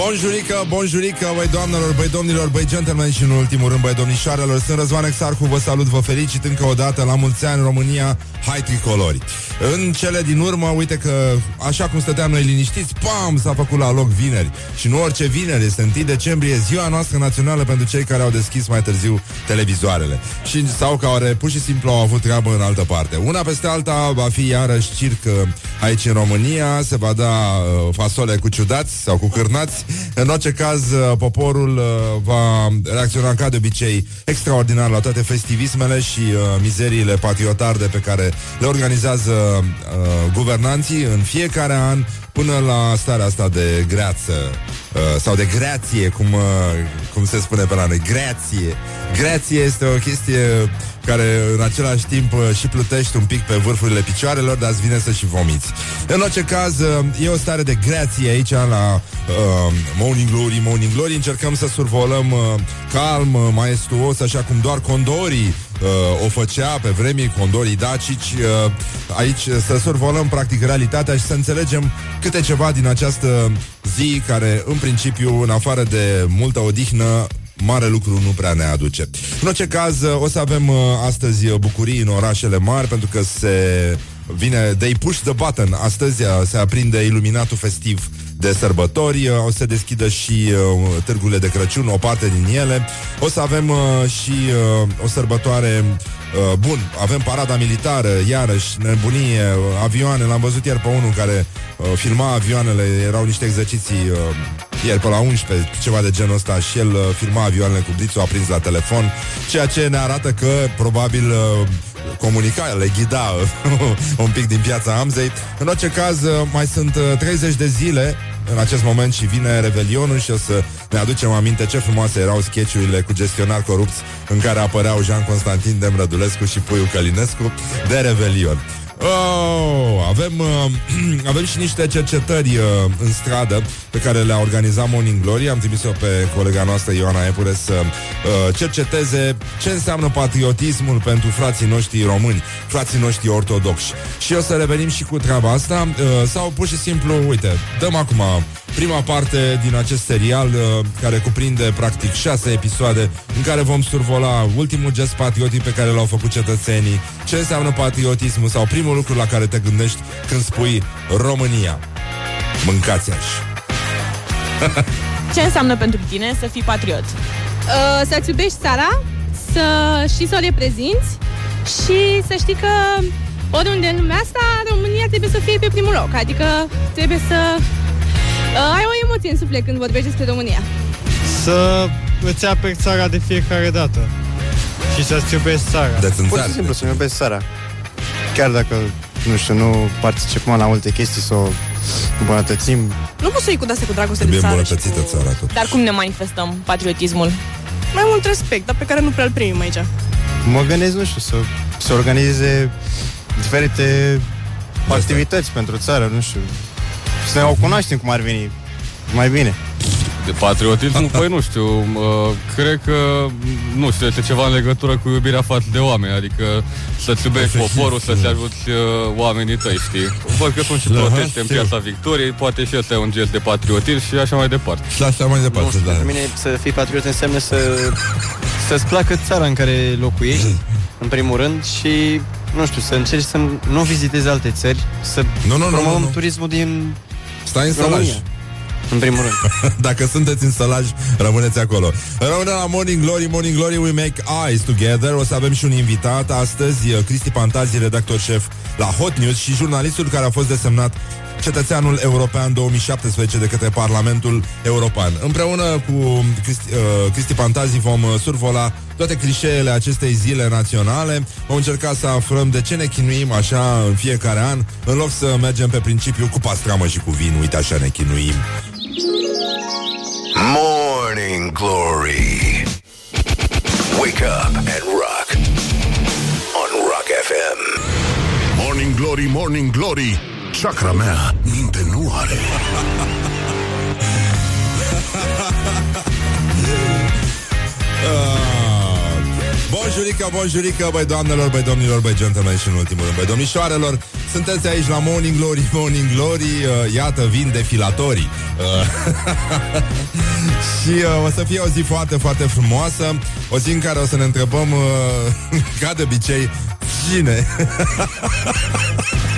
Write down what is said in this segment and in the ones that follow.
Bonjurică, bonjurică, băi doamnelor, băi domnilor, băi gentlemen și în ultimul rând, băi domnișoarelor Sunt Răzvan Exarcu, vă salut, vă felicit încă o dată la mulți ani România, hai tricolori. În cele din urmă, uite că așa cum stăteam noi liniștiți, pam, s-a făcut la loc vineri. Și nu orice vineri, este 1 decembrie, ziua noastră națională pentru cei care au deschis mai târziu televizoarele. Și, Sau care pur și simplu au avut treabă în altă parte. Una peste alta va fi iarăși circ uh, aici în România Se va da uh, fasole cu ciudați sau cu cârnați în orice caz, uh, poporul uh, va reacționa ca de obicei extraordinar la toate festivismele și uh, mizeriile patriotarde pe care le organizează uh, guvernanții în fiecare an până la starea asta de greață uh, sau de grație, cum, uh, cum se spune pe la noi, grație. Grație este o chestie care în același timp uh, și plutești un pic pe vârfurile picioarelor, dar îți vine să și vomiți. În orice caz, uh, e o stare de grație aici la uh, Morning Glory, Morning Glory. Încercăm să survolăm uh, calm, uh, maestuos, așa cum doar condorii uh, o făcea pe vremii condorii dacici. Uh, aici să survolăm practic realitatea și să înțelegem câte ceva din această zi care, în principiu, în afară de multă odihnă, mare lucru nu prea ne aduce. În orice caz, o să avem uh, astăzi bucurii în orașele mari, pentru că se vine, they push the button. Astăzi uh, se aprinde iluminatul festiv de sărbători, uh, o să deschidă și uh, târgurile de Crăciun, o parte din ele. O să avem uh, și uh, o sărbătoare Uh, bun, avem parada militară, iarăși, nebunie, uh, avioane, l-am văzut ieri pe unul care uh, filma avioanele, erau niște exerciții uh, ieri pe la 11, ceva de genul ăsta, și el uh, filma avioanele cu blițul aprins la telefon, ceea ce ne arată că probabil uh, comunica, le ghida uh, un pic din piața Amzei. În orice caz, uh, mai sunt uh, 30 de zile în acest moment și vine Revelionul și o să ne aducem aminte ce frumoase erau sketchurile cu gestionari corupți în care apăreau Jean Constantin Demrădulescu și Puiu Călinescu de Revelion. Oh, avem, uh, avem și niște cercetări uh, în stradă pe care le-a organizat Morning Glory. Am trimis-o pe colega noastră Ioana Epure să uh, cerceteze ce înseamnă patriotismul pentru frații noștri români, frații noștri ortodoxi. Și o să revenim și cu treaba asta uh, sau pur și simplu, uite, dăm acum prima parte din acest serial uh, care cuprinde practic șase episoade în care vom survola ultimul gest patriotic pe care l-au făcut cetățenii, ce înseamnă patriotismul sau primul lucru la care te gândești când spui România. Mâncați așa. Ce înseamnă pentru tine să fii patriot? Uh, să-ți iubești țara, să și să o reprezinți și să știi că oriunde în lumea asta, România trebuie să fie pe primul loc. Adică trebuie să uh, ai o emoție în suflet când vorbești despre România. Să îți aperi țara de fiecare dată și să-ți iubești țara. De Pur și simplu să-mi iubesc țara. Chiar dacă, nu știu, nu participăm la multe chestii, să o îmbunătățim. Nu poți să iei cu de cu dragoste Trebuie de țară și îmbunătățită cu... țara tot. Dar cum ne manifestăm patriotismul? Mai mult respect, dar pe care nu prea îl primim aici. Mă gândesc, nu știu, să, să organizeze diferite activități pentru țară, nu știu. Să ne o cunoaștem cum ar veni mai bine. De patriotism, păi nu știu, uh, cred că, nu știu, este ceva în legătură cu iubirea față de oameni, adică să-ți iubești poporul, să-ți ajuți uh, oamenii tăi, știi? Văd că sunt și Aha, proteste în știu. piața Victoriei, poate și ăsta e un gest de patriotism și așa mai departe. Și așa mai Nu departe, știu, da. pentru mine să fii patriot înseamnă să, să-ți placă țara în care locuiești, în primul rând, și, nu știu, să încerci să nu vizitezi alte țări, să Nu, nu, nu, promovăm nu, nu. turismul din Stai în sălaj. România. În primul rând. Dacă sunteți în sălaj, rămâneți acolo. Rămâne la Morning Glory, Morning Glory, we make eyes together. O să avem și un invitat astăzi, Cristi Pantazi, redactor șef la Hot News și jurnalistul care a fost desemnat cetățeanul european 2017 de către Parlamentul European. Împreună cu Cristi, uh, Cristi Pantazi vom uh, survola toate clișeele acestei zile naționale. Vom încerca să aflăm de ce ne chinuim așa în fiecare an, în loc să mergem pe principiu cu pastramă și cu vin. Uite așa ne chinuim. Morning Glory Wake up and rock On Rock FM Morning Glory, Morning Glory Chakra mea minte nu are. Bonjurică, bonjurică, băi doamnelor, băi domnilor, băi gentlemen și în ultimul rând, băi domnișoarelor. Sunteți aici la Morning Glory, Morning Glory uh, Iată, vin defilatorii. Uh, Și uh, o să fie o zi foarte, foarte frumoasă O zi în care o să ne întrebăm uh, Ca de obicei Cine?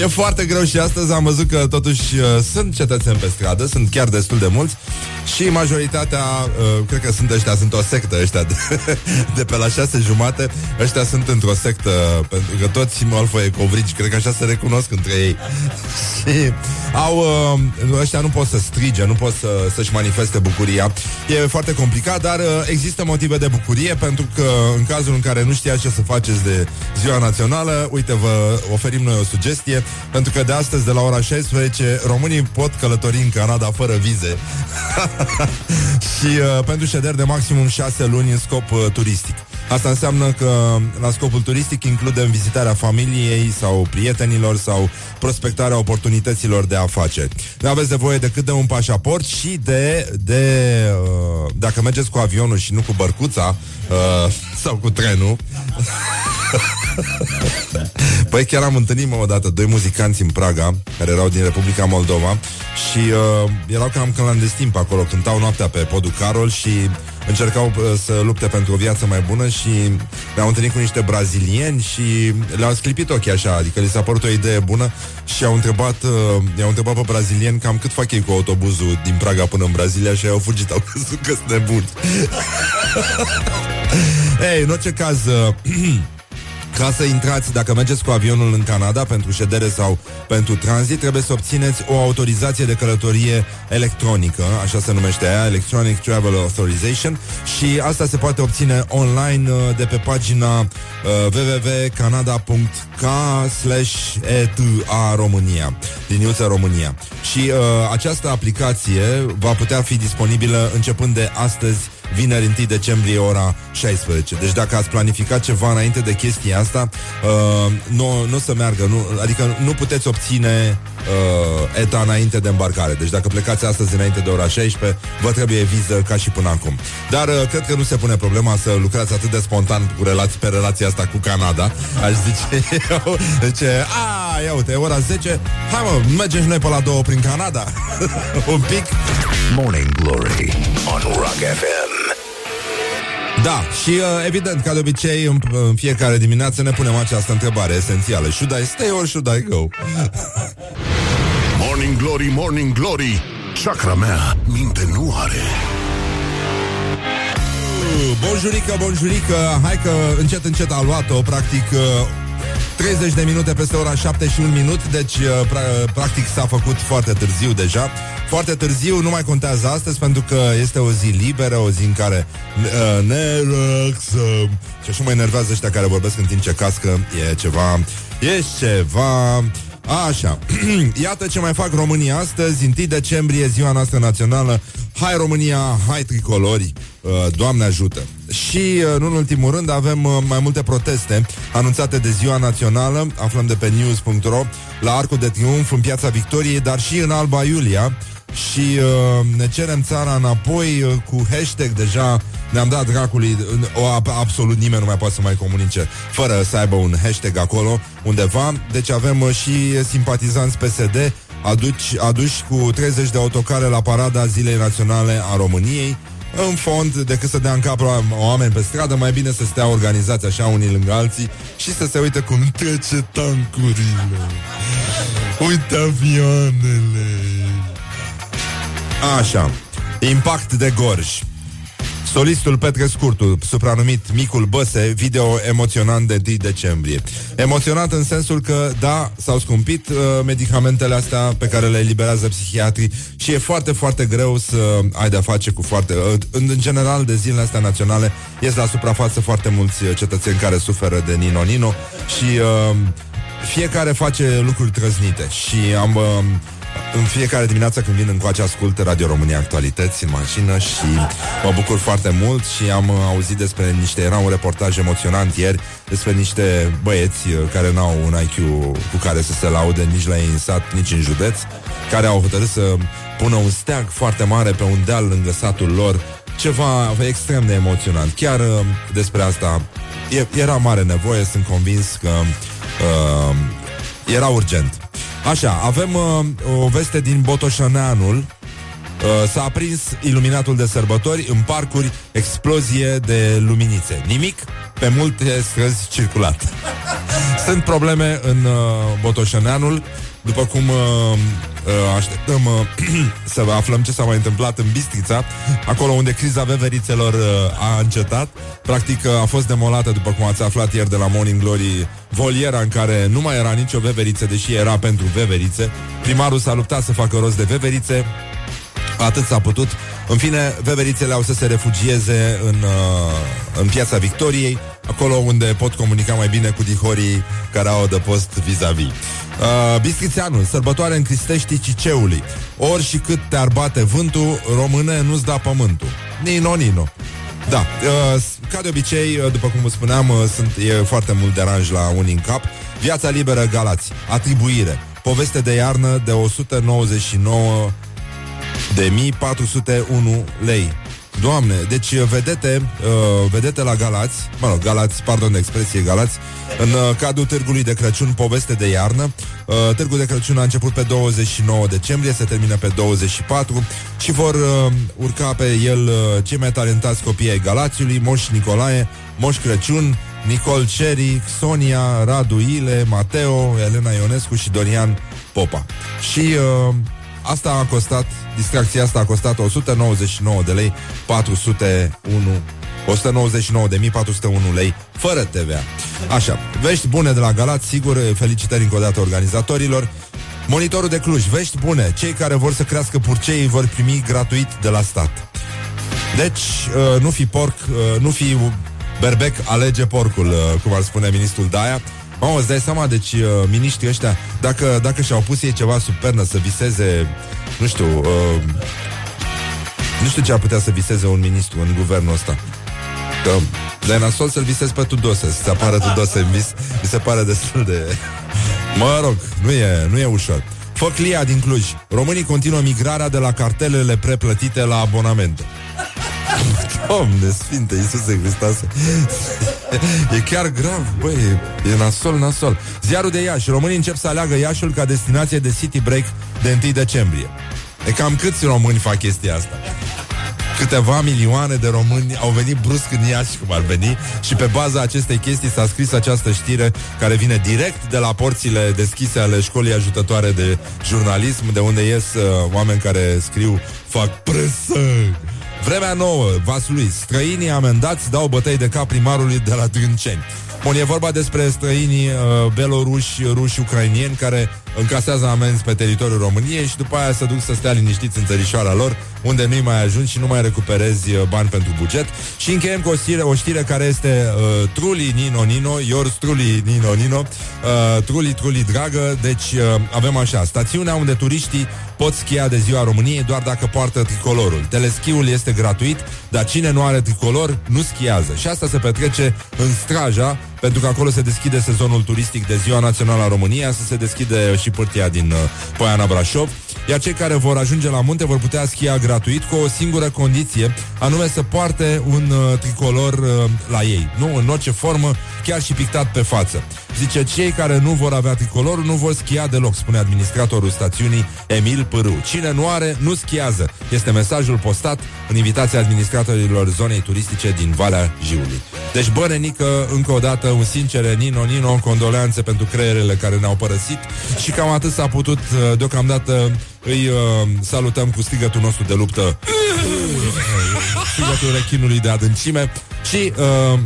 E foarte greu și astăzi am văzut că totuși uh, sunt cetățeni pe stradă, sunt chiar destul de mulți și majoritatea, uh, cred că sunt ăștia, sunt o sectă ăștia de, de pe la șase jumate, ăștia sunt într-o sectă, pentru că toți malfoie covrici, cred că așa se recunosc între ei. și au, uh, ăștia nu pot să strige, nu pot să, să-și manifeste bucuria. E foarte complicat, dar uh, există motive de bucurie, pentru că în cazul în care nu știați ce să faceți de ziua națională, uite, vă oferim noi o sugestie, pentru că de astăzi, de la ora 16, românii pot călători în Canada fără vize. și uh, pentru șederi de maximum 6 luni în scop uh, turistic. Asta înseamnă că la scopul turistic includem vizitarea familiei sau prietenilor sau prospectarea oportunităților de afaceri. Nu aveți nevoie decât de un pașaport și de, de uh, dacă mergeți cu avionul și nu cu bărcuța uh, sau cu trenul. păi chiar am întâlnit mă odată doi muzicanți în Praga care erau din Republica Moldova și uh, erau cam clandestin pe acolo, cântau noaptea pe podul Carol și încercau uh, să lupte pentru o viață mai bună și ne-au întâlnit cu niște brazilieni și le-au sclipit ochii așa, adică li s-a părut o idee bună și au întrebat, uh, i-au întrebat pe brazilieni cam cât fac ei cu autobuzul din Praga până în Brazilia și au fugit, au crezut că sunt nebuni. Ei, în orice caz, uh, ca să intrați, dacă mergeți cu avionul în Canada pentru ședere sau pentru tranzit, trebuie să obțineți o autorizație de călătorie electronică, așa se numește aia, Electronic Travel Authorization, și asta se poate obține online uh, de pe pagina uh, www.canada.ca slash ETA România, liniuță România. Și uh, această aplicație va putea fi disponibilă începând de astăzi vineri 1 decembrie ora 16. Deci dacă ați planificat ceva înainte de chestia asta, uh, nu, nu o să meargă, nu, adică nu puteți obține uh, ETA înainte de îmbarcare. Deci dacă plecați astăzi înainte de ora 16, vă trebuie viză ca și până acum. Dar uh, cred că nu se pune problema să lucrați atât de spontan cu relații, pe relația asta cu Canada. Aș zice eu. Deci, a, ia uite, e ora 10. Hai mă, mergem și noi pe la două prin Canada. Un pic. Morning Glory on Rock FM. Da, și uh, evident, ca de obicei, în, în fiecare dimineață ne punem această întrebare esențială. Should I stay or should I go? Morning Glory, Morning Glory Chakra mea minte nu are Bonjurică, bonjurică Hai că încet, încet a luat-o Practic uh, 30 de minute peste ora 7 și un minut Deci uh, pra- practic s-a făcut foarte târziu deja. Foarte târziu, nu mai contează astăzi Pentru că este o zi liberă O zi în care uh, ne relaxăm. Și așa mă enervează ăștia care vorbesc în timp ce cască E ceva E ceva Așa, iată ce mai fac România astăzi, 1 decembrie, ziua noastră națională. Hai România, hai tricolori, uh, Doamne ajută! Și, uh, nu în ultimul rând, avem uh, mai multe proteste anunțate de ziua națională, aflăm de pe news.ro, la Arcul de Triunf, în Piața Victoriei, dar și în Alba Iulia. Și uh, ne cerem țara înapoi uh, cu hashtag deja ne-am dat dracului o, absolut nimeni nu mai poate să mai comunice fără să aibă un hashtag acolo undeva. Deci avem uh, și simpatizanți PSD aduci, aduși cu 30 de autocare la parada Zilei Naționale a României. În fond, decât să dea în cap la oameni pe stradă, mai bine să stea organizați așa unii lângă alții și să se uite cum trece tancurile. Uite avioanele. Așa. Impact de gorj. Solistul Petre Scurtu, supranumit Micul Băse, video emoționant de 1 decembrie. Emoționat în sensul că, da, s-au scumpit uh, medicamentele astea pe care le eliberează psihiatrii și e foarte, foarte greu să ai de-a face cu foarte... Uh, în, în general, de zilele astea naționale, ies la suprafață foarte mulți uh, cetățeni care suferă de nino-nino și uh, fiecare face lucruri trăznite și am... Uh, în fiecare dimineață când vin încoace ascult Radio România Actualități în mașină și mă bucur foarte mult și am uh, auzit despre niște, era un reportaj emoționant ieri despre niște băieți uh, care n-au un IQ cu care să se laude nici la ei în sat, nici în județ, care au hotărât să pună un steag foarte mare pe un deal lângă satul lor, ceva extrem de emoționant. Chiar uh, despre asta e, era mare nevoie, sunt convins că uh, era urgent. Așa, avem uh, o veste din Botoșaneanul. Uh, s-a aprins iluminatul de sărbători în parcuri, explozie de luminițe. Nimic, pe multe străzi circulat. Sunt probleme în uh, Botoșaneanul, după cum uh, uh, așteptăm uh, să aflăm ce s-a mai întâmplat în Bistrița, acolo unde criza veverițelor uh, a încetat. Practic uh, a fost demolată, după cum ați aflat ieri de la Morning Glory, voliera în care nu mai era nicio veveriță, deși era pentru veverițe. Primarul s-a luptat să facă rost de veverițe, atât s-a putut. În fine, veverițele au să se refugieze în, uh, în piața Victoriei, acolo unde pot comunica mai bine cu dihorii care au adăpost vis-a-vis. Uh, Bistrițeanul, sărbătoare în Cristeștii Ciceului. Ori și cât te-ar bate vântul, române nu-ți da pământul. Nino, Nino. Da, uh, ca de obicei, uh, după cum vă spuneam, uh, sunt, e foarte mult deranj la unii în cap. Viața liberă, Galați. Atribuire. Poveste de iarnă de 199 de 1401 lei. Doamne, deci uh, vedete, uh, vedete la Galați, mă rog, Galați, pardon de expresie Galați, în uh, cadrul Târgului de Crăciun, poveste de iarnă. Uh, Târgul de Crăciun a început pe 29 decembrie, se termină pe 24 și vor uh, urca pe el uh, cei mai talentați copii ai Galațiului, Moș Nicolae, Moș Crăciun, Nicol Ceri, Sonia, Radu Ile, Mateo, Elena Ionescu și Dorian Popa. Și uh, asta a costat, distracția asta a costat 199 de lei, 401 199.401 lei fără TVA. Așa, vești bune de la Galați, sigur, felicitări încă o dată organizatorilor. Monitorul de Cluj, vești bune. Cei care vor să crească purceii vor primi gratuit de la stat. Deci, uh, nu fi porc, uh, nu fi berbec, alege porcul, uh, cum ar spune ministrul Daia. Mamă, îți dai seama, deci uh, miniștrii ăștia, dacă, dacă și-au pus ei ceva sub pernă să viseze, nu știu, uh, nu știu ce ar putea să viseze un ministru în guvernul ăsta. Că de nasol să-l visezi pe Tudose, să-ți apară Tudose în vis, mi se pare destul de... Mă rog, nu e, nu e ușor. Făclia din Cluj. Românii continuă migrarea de la cartelele preplătite la abonamente. Doamne Sfinte, Iisuse Hristoase E chiar grav, băi E nasol, nasol Ziarul de Iași, românii încep să aleagă Iașul ca destinație de city break de 1 decembrie E cam câți români fac chestia asta? Câteva milioane de români au venit brusc în Iași, cum ar veni, și pe baza acestei chestii s-a scris această știre care vine direct de la porțile deschise ale școlii ajutătoare de jurnalism, de unde ies uh, oameni care scriu, fac presă. Vremea nouă, Vaslui, străinii amendați dau bătăi de cap primarului de la Drânceni. Bun, e vorba despre străinii uh, beloruși, ruși, ucrainieni care încasează amenzi pe teritoriul României și după aia se duc să stea liniștiți în țărișoara lor, unde nu-i mai ajungi și nu mai recuperezi uh, bani pentru buget. Și încheiem cu o știre, o știre care este uh, Truli Nino Nino, yours Truli Nino Nino, uh, Truli Truli dragă, deci uh, avem așa, stațiunea unde turiștii pot schia de ziua României doar dacă poartă tricolorul. Teleschiul este gratuit, dar cine nu are tricolor nu schiază. Și asta se petrece în Straja, pentru că acolo se deschide sezonul turistic de Ziua Națională a României, să se deschide și pârtia din uh, Poiana Brașov, iar cei care vor ajunge la munte vor putea schia gratuit cu o singură condiție, anume să poarte un uh, tricolor uh, la ei. Nu, în orice formă, chiar și pictat pe față. Zice, cei care nu vor avea tricolorul nu vor schia deloc, spune administratorul stațiunii Emil Pârâu. Cine nu are, nu schiază. Este mesajul postat în invitația administratorilor zonei turistice din Valea Jiului. Deci, bă, nenică, încă o dată, un sincer Nino, Nino, condoleanțe pentru creierele care ne-au părăsit și cam atât s-a putut, uh, deocamdată îi uh, salutăm cu strigătul nostru de luptă strigătul rechinului de adâncime și uh,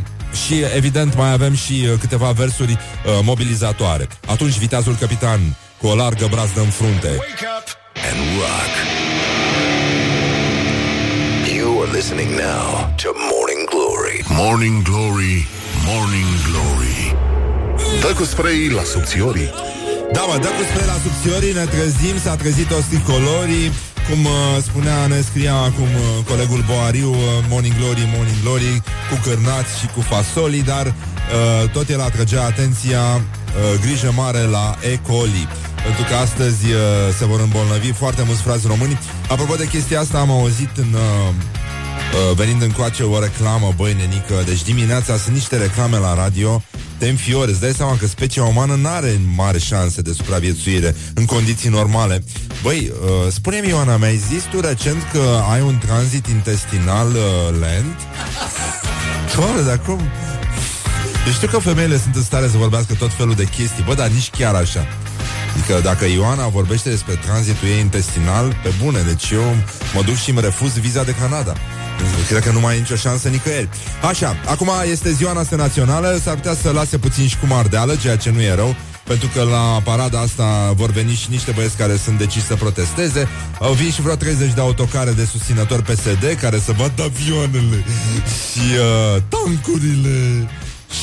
și evident mai avem și uh, câteva versuri uh, mobilizatoare. Atunci viteazul capitan cu o largă brazdă în frunte. Wake up and rock. You are listening now to Morning Glory. Morning Glory, Morning Glory. Dă cu spray la subțiorii. Da, mă, dă cu spre la subțiorii, ne trezim, s-a trezit ostricolorii, cum uh, spunea, ne scria acum uh, colegul Boariu, uh, Morning Glory, Morning Glory, cu cârnați și cu fasoli, dar uh, tot el atrăgea atenția, uh, grijă mare la E. coli. Pentru că astăzi uh, se vor îmbolnăvi foarte mulți frați români. Apropo de chestia asta, am auzit în... Uh, Uh, venind încoace o reclamă, băi, nenică. Deci dimineața sunt niște reclame la radio te înfiori, îți dai seama că specia umană nu are mare șanse de supraviețuire în condiții normale. Băi, uh, spune-mi, Ioana, mi-ai zis tu recent că ai un tranzit intestinal uh, lent? Doamne, dar cum? Eu știu că femeile sunt în stare să vorbească tot felul de chestii, bă, dar nici chiar așa. Adică dacă Ioana vorbește despre tranzitul ei intestinal, pe bune, deci eu mă duc și îmi refuz viza de Canada. Cred că nu mai e nicio șansă nicăieri. Așa, acum este ziua noastră națională, s-ar putea să lase puțin și cu mardeală, ceea ce nu e rău, pentru că la parada asta vor veni și niște băieți care sunt deciși să protesteze. Au vin și vreo 30 de autocare de susținători PSD care să bată avioanele și uh, tancurile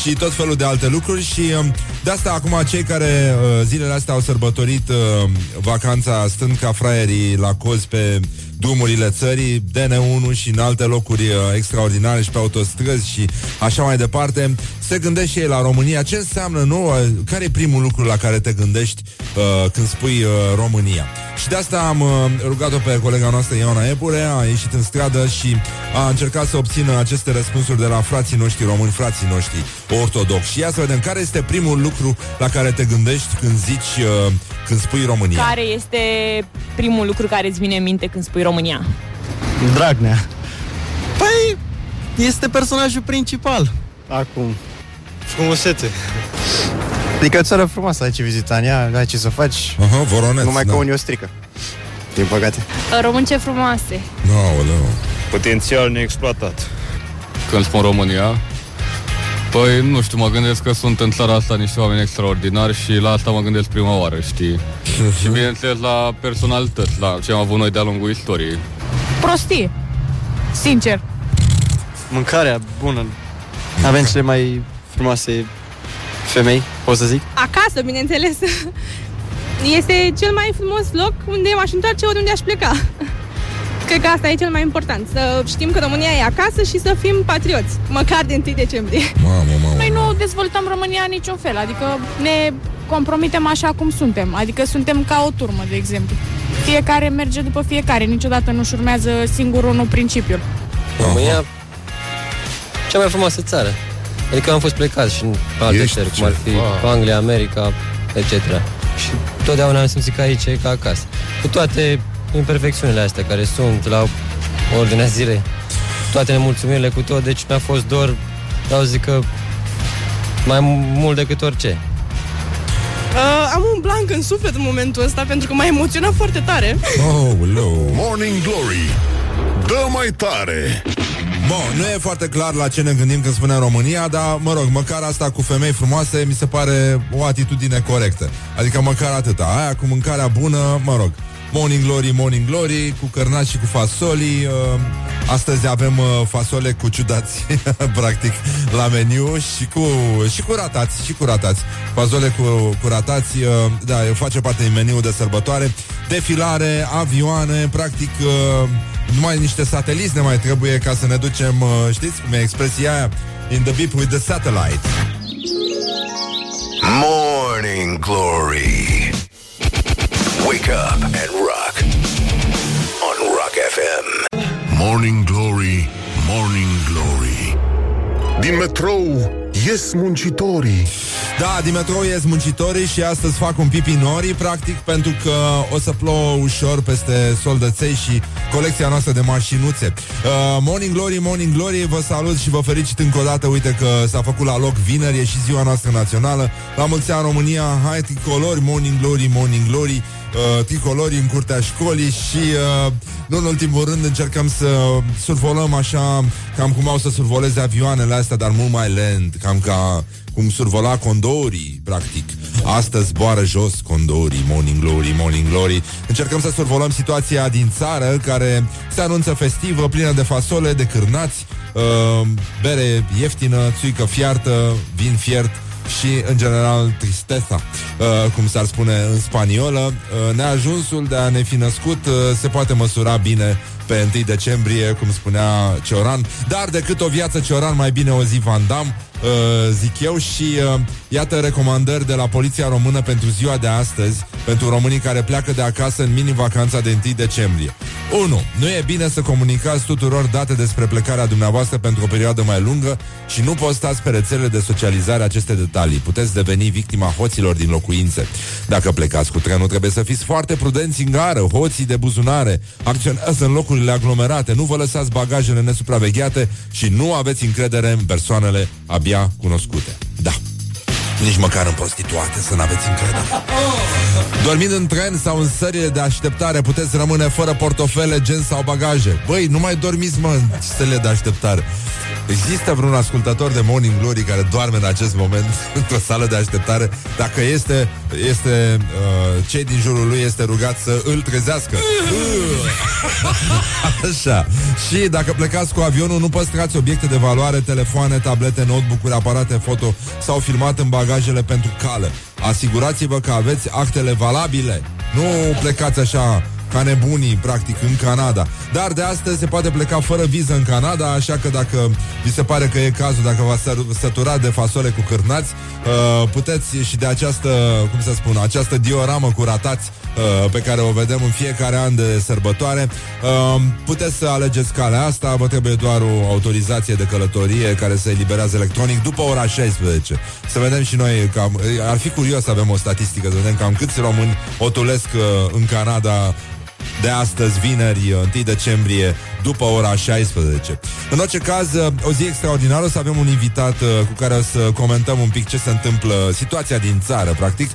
și tot felul de alte lucruri și um, de asta acum cei care uh, zilele astea au sărbătorit uh, vacanța stând ca fraierii la cozi pe drumurile țării, DN1 și în alte locuri uh, extraordinare și pe autostrăzi și așa mai departe, se gândește și ei la România. Ce înseamnă, nu? Care e primul lucru la care te gândești uh, când spui uh, România? Și de asta am uh, rugat-o pe colega noastră Ioana Epure, a ieșit în stradă și a încercat să obțină aceste răspunsuri de la frații noștri români, frații noștri ortodoxi. Și ia să vedem care este primul lucru la care te gândești când zici, uh, când spui România. Care este primul lucru care îți vine în minte când spui România? Dragnea. Păi, este personajul principal. Acum. Frumusețe. Adică o țară frumoasă, ai ce vizita în ea, ai ce să faci. Aha, Voroneț, Numai da. că unii o strică. Din păcate. Românce frumoase. Aoleu. Potențial neexploatat. Când spun România, Păi, nu știu, mă gândesc că sunt în țara asta niște oameni extraordinari și la asta mă gândesc prima oară, știi? și bineînțeles la personalități, la ce am avut noi de-a lungul istoriei. Prostie. Sincer. Mâncarea bună. Avem cele mai frumoase femei, pot să zic. Acasă, bineînțeles. Este cel mai frumos loc unde m-aș întoarce oriunde aș pleca. Cred că asta e cel mai important, să știm că România e acasă și să fim patrioți, măcar de 1 decembrie. Mamă, mamă. Noi nu dezvoltăm România în niciun fel, adică ne compromitem așa cum suntem, adică suntem ca o turmă, de exemplu. Fiecare merge după fiecare, niciodată nu-și urmează singur unul principiul. România, cea mai frumoasă țară. Adică am fost plecat și în alte Ești țări, cum ar fi ceva. Anglia, America, etc. Și totdeauna am simțit că aici e ca acasă. Cu toate imperfecțiunile astea care sunt la ordinea zilei, toate nemulțumirile cu tot, deci mi-a fost dor, vreau să zic că mai mult decât orice. Uh, am un blank în suflet în momentul ăsta pentru că m-a emoționat foarte tare. Oh, hello. Morning Glory Dă mai tare Bun, nu e foarte clar la ce ne gândim când spunem România, dar, mă rog, măcar asta cu femei frumoase mi se pare o atitudine corectă. Adică măcar atâta. Aia cu mâncarea bună, mă rog, Morning Glory, Morning Glory, cu cărnați și cu fasoli. Uh, astăzi avem uh, fasole cu ciudați, practic, la meniu și cu, și cu ratați, și cu ratați. Fasole cu, cu ratați, uh, da, face parte din meniu de sărbătoare. Defilare, avioane, practic... Uh, numai niște sateliți ne mai trebuie ca să ne ducem, uh, știți cum e expresia aia? In the beep with the satellite. Morning Glory Wake up and rock. On Rock FM Morning Glory Morning Glory. Din metrou ies muncitorii Da, din metrou ies muncitorii și astăzi fac un pipi norii, practic, pentru că o să plouă ușor peste soldăței și colecția noastră de mașinuțe. Uh, morning Glory, Morning Glory, vă salut și vă felicit încă o dată. Uite că s-a făcut la loc vineri, e și ziua noastră națională. La mulți ani România, hai tricolori, Morning Glory, Morning Glory. Uh, tricolori în curtea școlii și uh, nu în ultimul rând încercăm să survolăm așa cam cum au să survoleze avioanele astea, dar mult mai lent, cam ca cum survola condorii, practic. Astăzi zboară jos condorii, morning glory, morning glory. Încercăm să survolăm situația din țară, care se anunță festivă, plină de fasole, de cârnați, uh, bere ieftină, țuică fiartă, vin fiert și, în general, tristesa, uh, cum s-ar spune în spaniolă. Uh, neajunsul de a ne fi născut uh, se poate măsura bine pe 1 decembrie, cum spunea Cioran, dar decât o viață Cioran, mai bine o zi Van Damme. Uh, zic eu, și uh, iată recomandări de la Poliția Română pentru ziua de astăzi, pentru românii care pleacă de acasă în mini-vacanța de 1 decembrie. 1. Nu e bine să comunicați tuturor date despre plecarea dumneavoastră pentru o perioadă mai lungă și nu postați pe rețelele de socializare aceste detalii. Puteți deveni victima hoților din locuințe. Dacă plecați cu trenul, trebuie să fiți foarte prudenți în gară, hoții de buzunare, acționează în locurile aglomerate, nu vă lăsați bagajele nesupravegheate și nu aveți încredere în persoanele abia cunoscute. Da. Nici măcar în prostituate să n-aveți încredere. Dormind în tren sau în sările de așteptare Puteți rămâne fără portofele, gen sau bagaje Băi, nu mai dormiți, mă, în sările de așteptare Există vreun ascultător de Morning Glory care doarme în acest moment într-o sală de așteptare? Dacă este, este uh, cei din jurul lui este rugat să îl trezească. Așa. Și dacă plecați cu avionul, nu păstrați obiecte de valoare, telefoane, tablete, notebook-uri, aparate foto sau filmat în bagajele pentru cală. Asigurați-vă că aveți actele valabile. Nu plecați așa ca nebunii, practic, în Canada. Dar de astăzi se poate pleca fără viză în Canada, așa că dacă vi se pare că e cazul, dacă v-ați săturat de fasole cu cârnați, uh, puteți și de această, cum să spun, această dioramă cu ratați uh, pe care o vedem în fiecare an de sărbătoare, uh, puteți să alegeți calea asta, vă trebuie doar o autorizație de călătorie care se eliberează electronic după ora 16. Să vedem și noi, cam, ar fi curios să avem o statistică, să vedem cam câți români otulesc uh, în Canada de astăzi, vineri, 1 decembrie, după ora 16. În orice caz, o zi extraordinară, o să avem un invitat uh, cu care o să comentăm un pic ce se întâmplă, situația din țară, practic.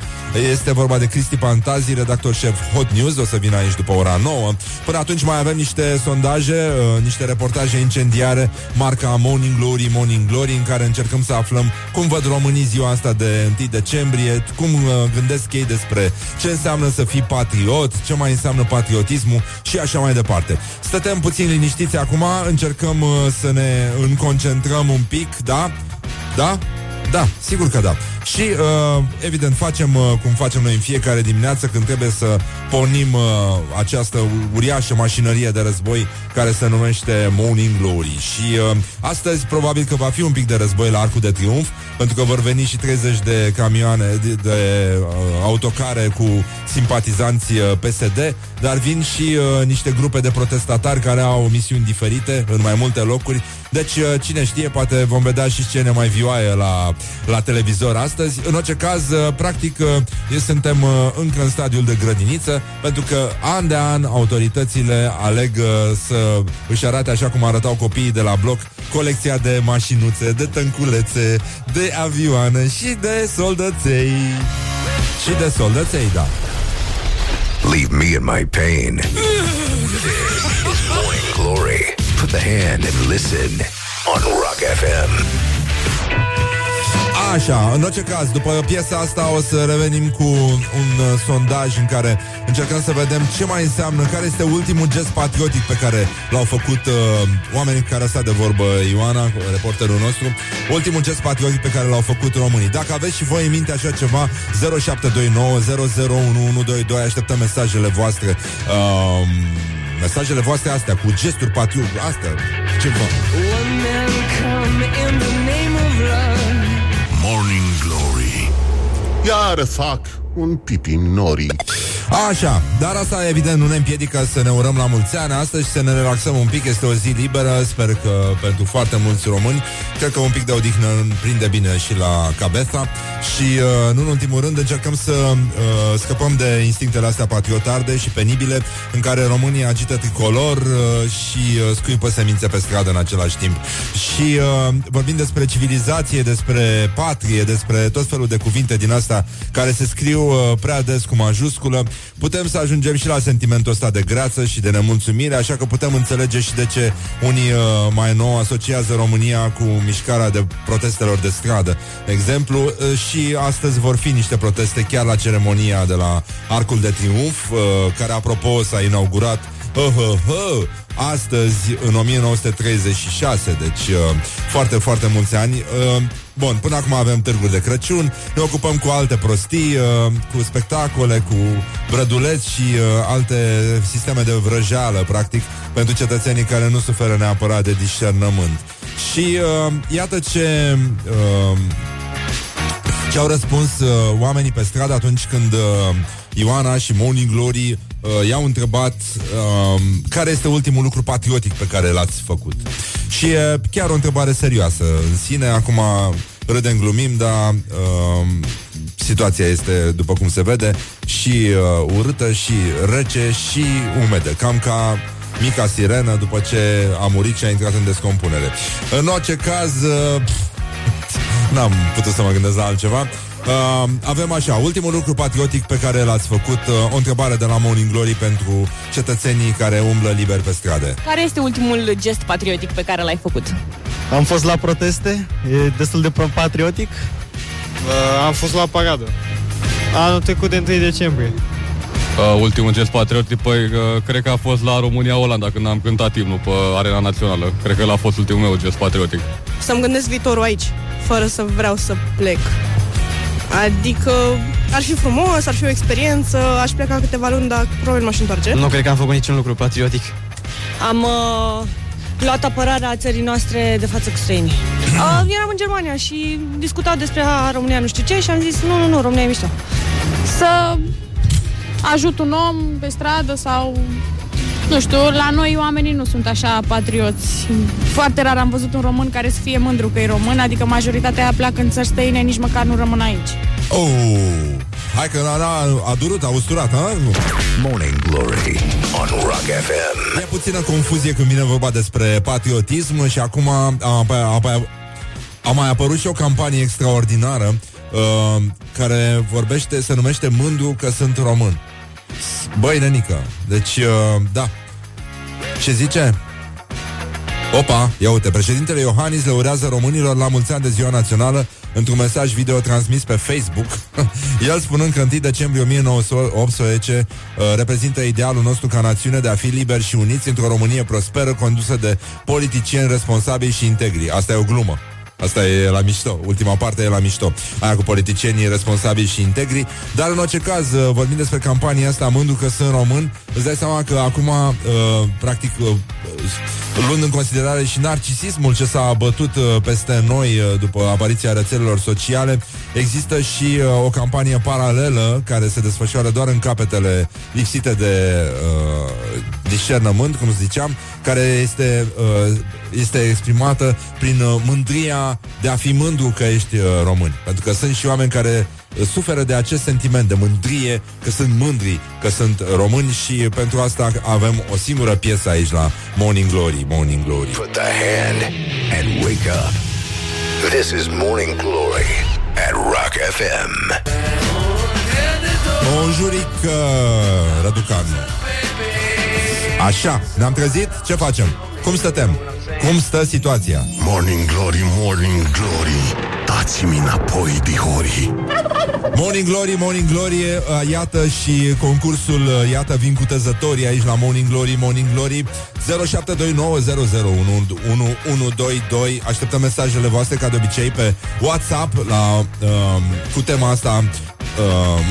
Este vorba de Cristi Pantazi, redactor șef Hot News, o să vină aici după ora 9. Până atunci mai avem niște sondaje, uh, niște reportaje incendiare, marca Morning Glory, Morning Glory, în care încercăm să aflăm cum văd românii ziua asta de 1 decembrie, cum uh, gândesc ei despre ce înseamnă să fii patriot, ce mai înseamnă patriotismul și așa mai departe. Stătem puțin liniștiți acum, încercăm uh, să ne înconcentrăm un pic, da? Da? Da, sigur că da. Și, uh, evident, facem uh, cum facem noi în fiecare dimineață când trebuie să pornim uh, această uriașă mașinărie de război care se numește Morning Glory. Și uh, astăzi probabil că va fi un pic de război la Arcul de Triunf, pentru că vor veni și 30 de camioane, de, de uh, autocare cu simpatizanți uh, PSD, dar vin și uh, niște grupe de protestatari care au misiuni diferite în mai multe locuri. Deci, uh, cine știe, poate vom vedea și scene mai vioaie la, la televizor astăzi. În orice caz, uh, practic, uh, suntem uh, încă în stadiul de grădiniță, pentru că an de an autoritățile aleg uh, să își arate așa cum arătau copiii de la bloc colecția de mașinuțe, de tănculețe, de avioane și de soldăței. Și de soldăței, da. Leave me in my pain. Put the hand and listen on Rock FM. Așa, în orice caz, după piesa asta o să revenim cu un uh, sondaj în care încercăm să vedem ce mai înseamnă, care este ultimul gest patriotic pe care l-au făcut uh, oamenii care stat de vorbă Ioana, reporterul nostru, ultimul gest patriotic pe care l-au făcut românii. Dacă aveți și voi în minte așa ceva, 0729 001122, așteptăm mesajele voastre. Uh, mesajele voastre astea cu gesturi patriotice, astea, ceva. Morning Glory. Iar fac un pipi în norii. Așa, dar asta evident nu ne împiedică să ne urăm la mulți ani astăzi și să ne relaxăm un pic. Este o zi liberă, sper că pentru foarte mulți români, cred că un pic de odihnă prinde bine și la cabeza și, uh, nu în ultimul rând, încercăm să uh, scăpăm de instinctele astea patriotarde și penibile în care românii agită tricolor uh, și uh, scuipă semințe pe stradă în același timp. Și uh, vorbim despre civilizație, despre patrie, despre tot felul de cuvinte din asta care se scriu uh, prea des cu majusculă, putem să ajungem și la sentimentul ăsta de greață și de nemulțumire, așa că putem înțelege și de ce unii uh, mai nou asociază România cu mișcarea de protestelor de stradă. De exemplu, uh, și astăzi vor fi niște proteste chiar la ceremonia de la Arcul de Triunf, uh, care, apropo, s-a inaugurat uh, uh, uh, astăzi, în 1936, deci uh, foarte, foarte mulți ani. Uh, bun, până acum avem târguri de Crăciun, ne ocupăm cu alte prostii, uh, cu spectacole, cu brăduleți și uh, alte sisteme de vrăjeală, practic, pentru cetățenii care nu suferă neapărat de discernământ. Și uh, iată ce... Uh, ce au răspuns uh, oamenii pe stradă atunci când uh, Ioana și Morning Glory uh, i-au întrebat uh, care este ultimul lucru patriotic pe care l-ați făcut. Și e chiar o întrebare serioasă în sine. Acum râdem, glumim, dar uh, situația este, după cum se vede, și uh, urâtă, și rece, și umedă. Cam ca mica sirenă după ce a murit și a intrat în descompunere. În orice caz, uh, N-am putut să mă gândesc la altceva. Uh, avem așa, ultimul lucru patriotic pe care l-ați făcut, uh, o întrebare de la Morning Glory pentru cetățenii care umblă liber pe strade. Care este ultimul gest patriotic pe care l-ai făcut? Am fost la proteste, e destul de patriotic. Uh, am fost la paradă. Anul trecut de 1 decembrie. Uh, ultimul gest patriotic, păi, uh, cred că a fost la România-Olanda, când am cântat imnul pe arena națională. Cred că l-a fost ultimul meu gest patriotic. Să-mi gândesc viitorul aici, fără să vreau să plec. Adică ar fi frumos, ar fi o experiență, aș pleca câteva luni, dar probabil m-aș întoarce. Nu cred că am făcut niciun lucru patriotic. Am uh, luat apărarea țării noastre de față cu străinii. Uh, eram în Germania și discutau despre a, România nu știu ce și am zis nu, nu, nu, România e mișto. Să ajut un om pe stradă sau... Nu știu, la noi oamenii nu sunt așa patrioți. Foarte rar am văzut un român care să fie mândru că e român, adică majoritatea pleacă în țări străine, nici măcar nu rămân aici. Oh, hai că a, a, a durut, a usturat, ha? Morning Glory on Rock FM. E puțină confuzie când vine vorba despre patriotism și acum a, a, a, a, a mai apărut și o campanie extraordinară uh, care vorbește, se numește Mândru că sunt român. Băi, nenică, deci, uh, da. Ce zice? Opa, ia uite, președintele Iohannis le urează românilor la mulți ani de ziua națională într-un mesaj video transmis pe Facebook. El spunând că 1 decembrie 1918 uh, reprezintă idealul nostru ca națiune de a fi liberi și uniți într-o Românie prosperă condusă de politicieni responsabili și integri. Asta e o glumă. Asta e la mișto, ultima parte e la mișto. Aia cu politicienii responsabili și integri. Dar în orice caz, uh, vorbim despre campania asta Mândru că sunt român Îți dai seama că acum, uh, practic uh, Luând în considerare și narcisismul Ce s-a bătut uh, peste noi uh, După apariția rețelelor sociale Există și uh, o campanie paralelă Care se desfășoară doar în capetele Lipsite de uh, discernământ, cum ziceam Care este, uh, este exprimată Prin uh, mândria de a fi mândru că ești uh, român Pentru că sunt și oameni care uh, suferă de acest sentiment de mândrie, că sunt mândri, că sunt români și pentru asta avem o singură piesă aici la Morning Glory, Morning Glory. Put the hand and wake up. This is Morning Glory at Rock FM. Bonjuric, uh, Răducan. Așa, ne-am trezit? Ce facem? Cum stătem? Cum stă situația? Morning Glory, Morning Glory. Dați-mi înapoi, dihori. Morning Glory, Morning Glory, uh, iată și concursul, uh, iată vin cu tăzătorii aici la Morning Glory, Morning Glory 0729001122. Așteptăm mesajele voastre ca de obicei pe WhatsApp la, uh, cu tema asta uh,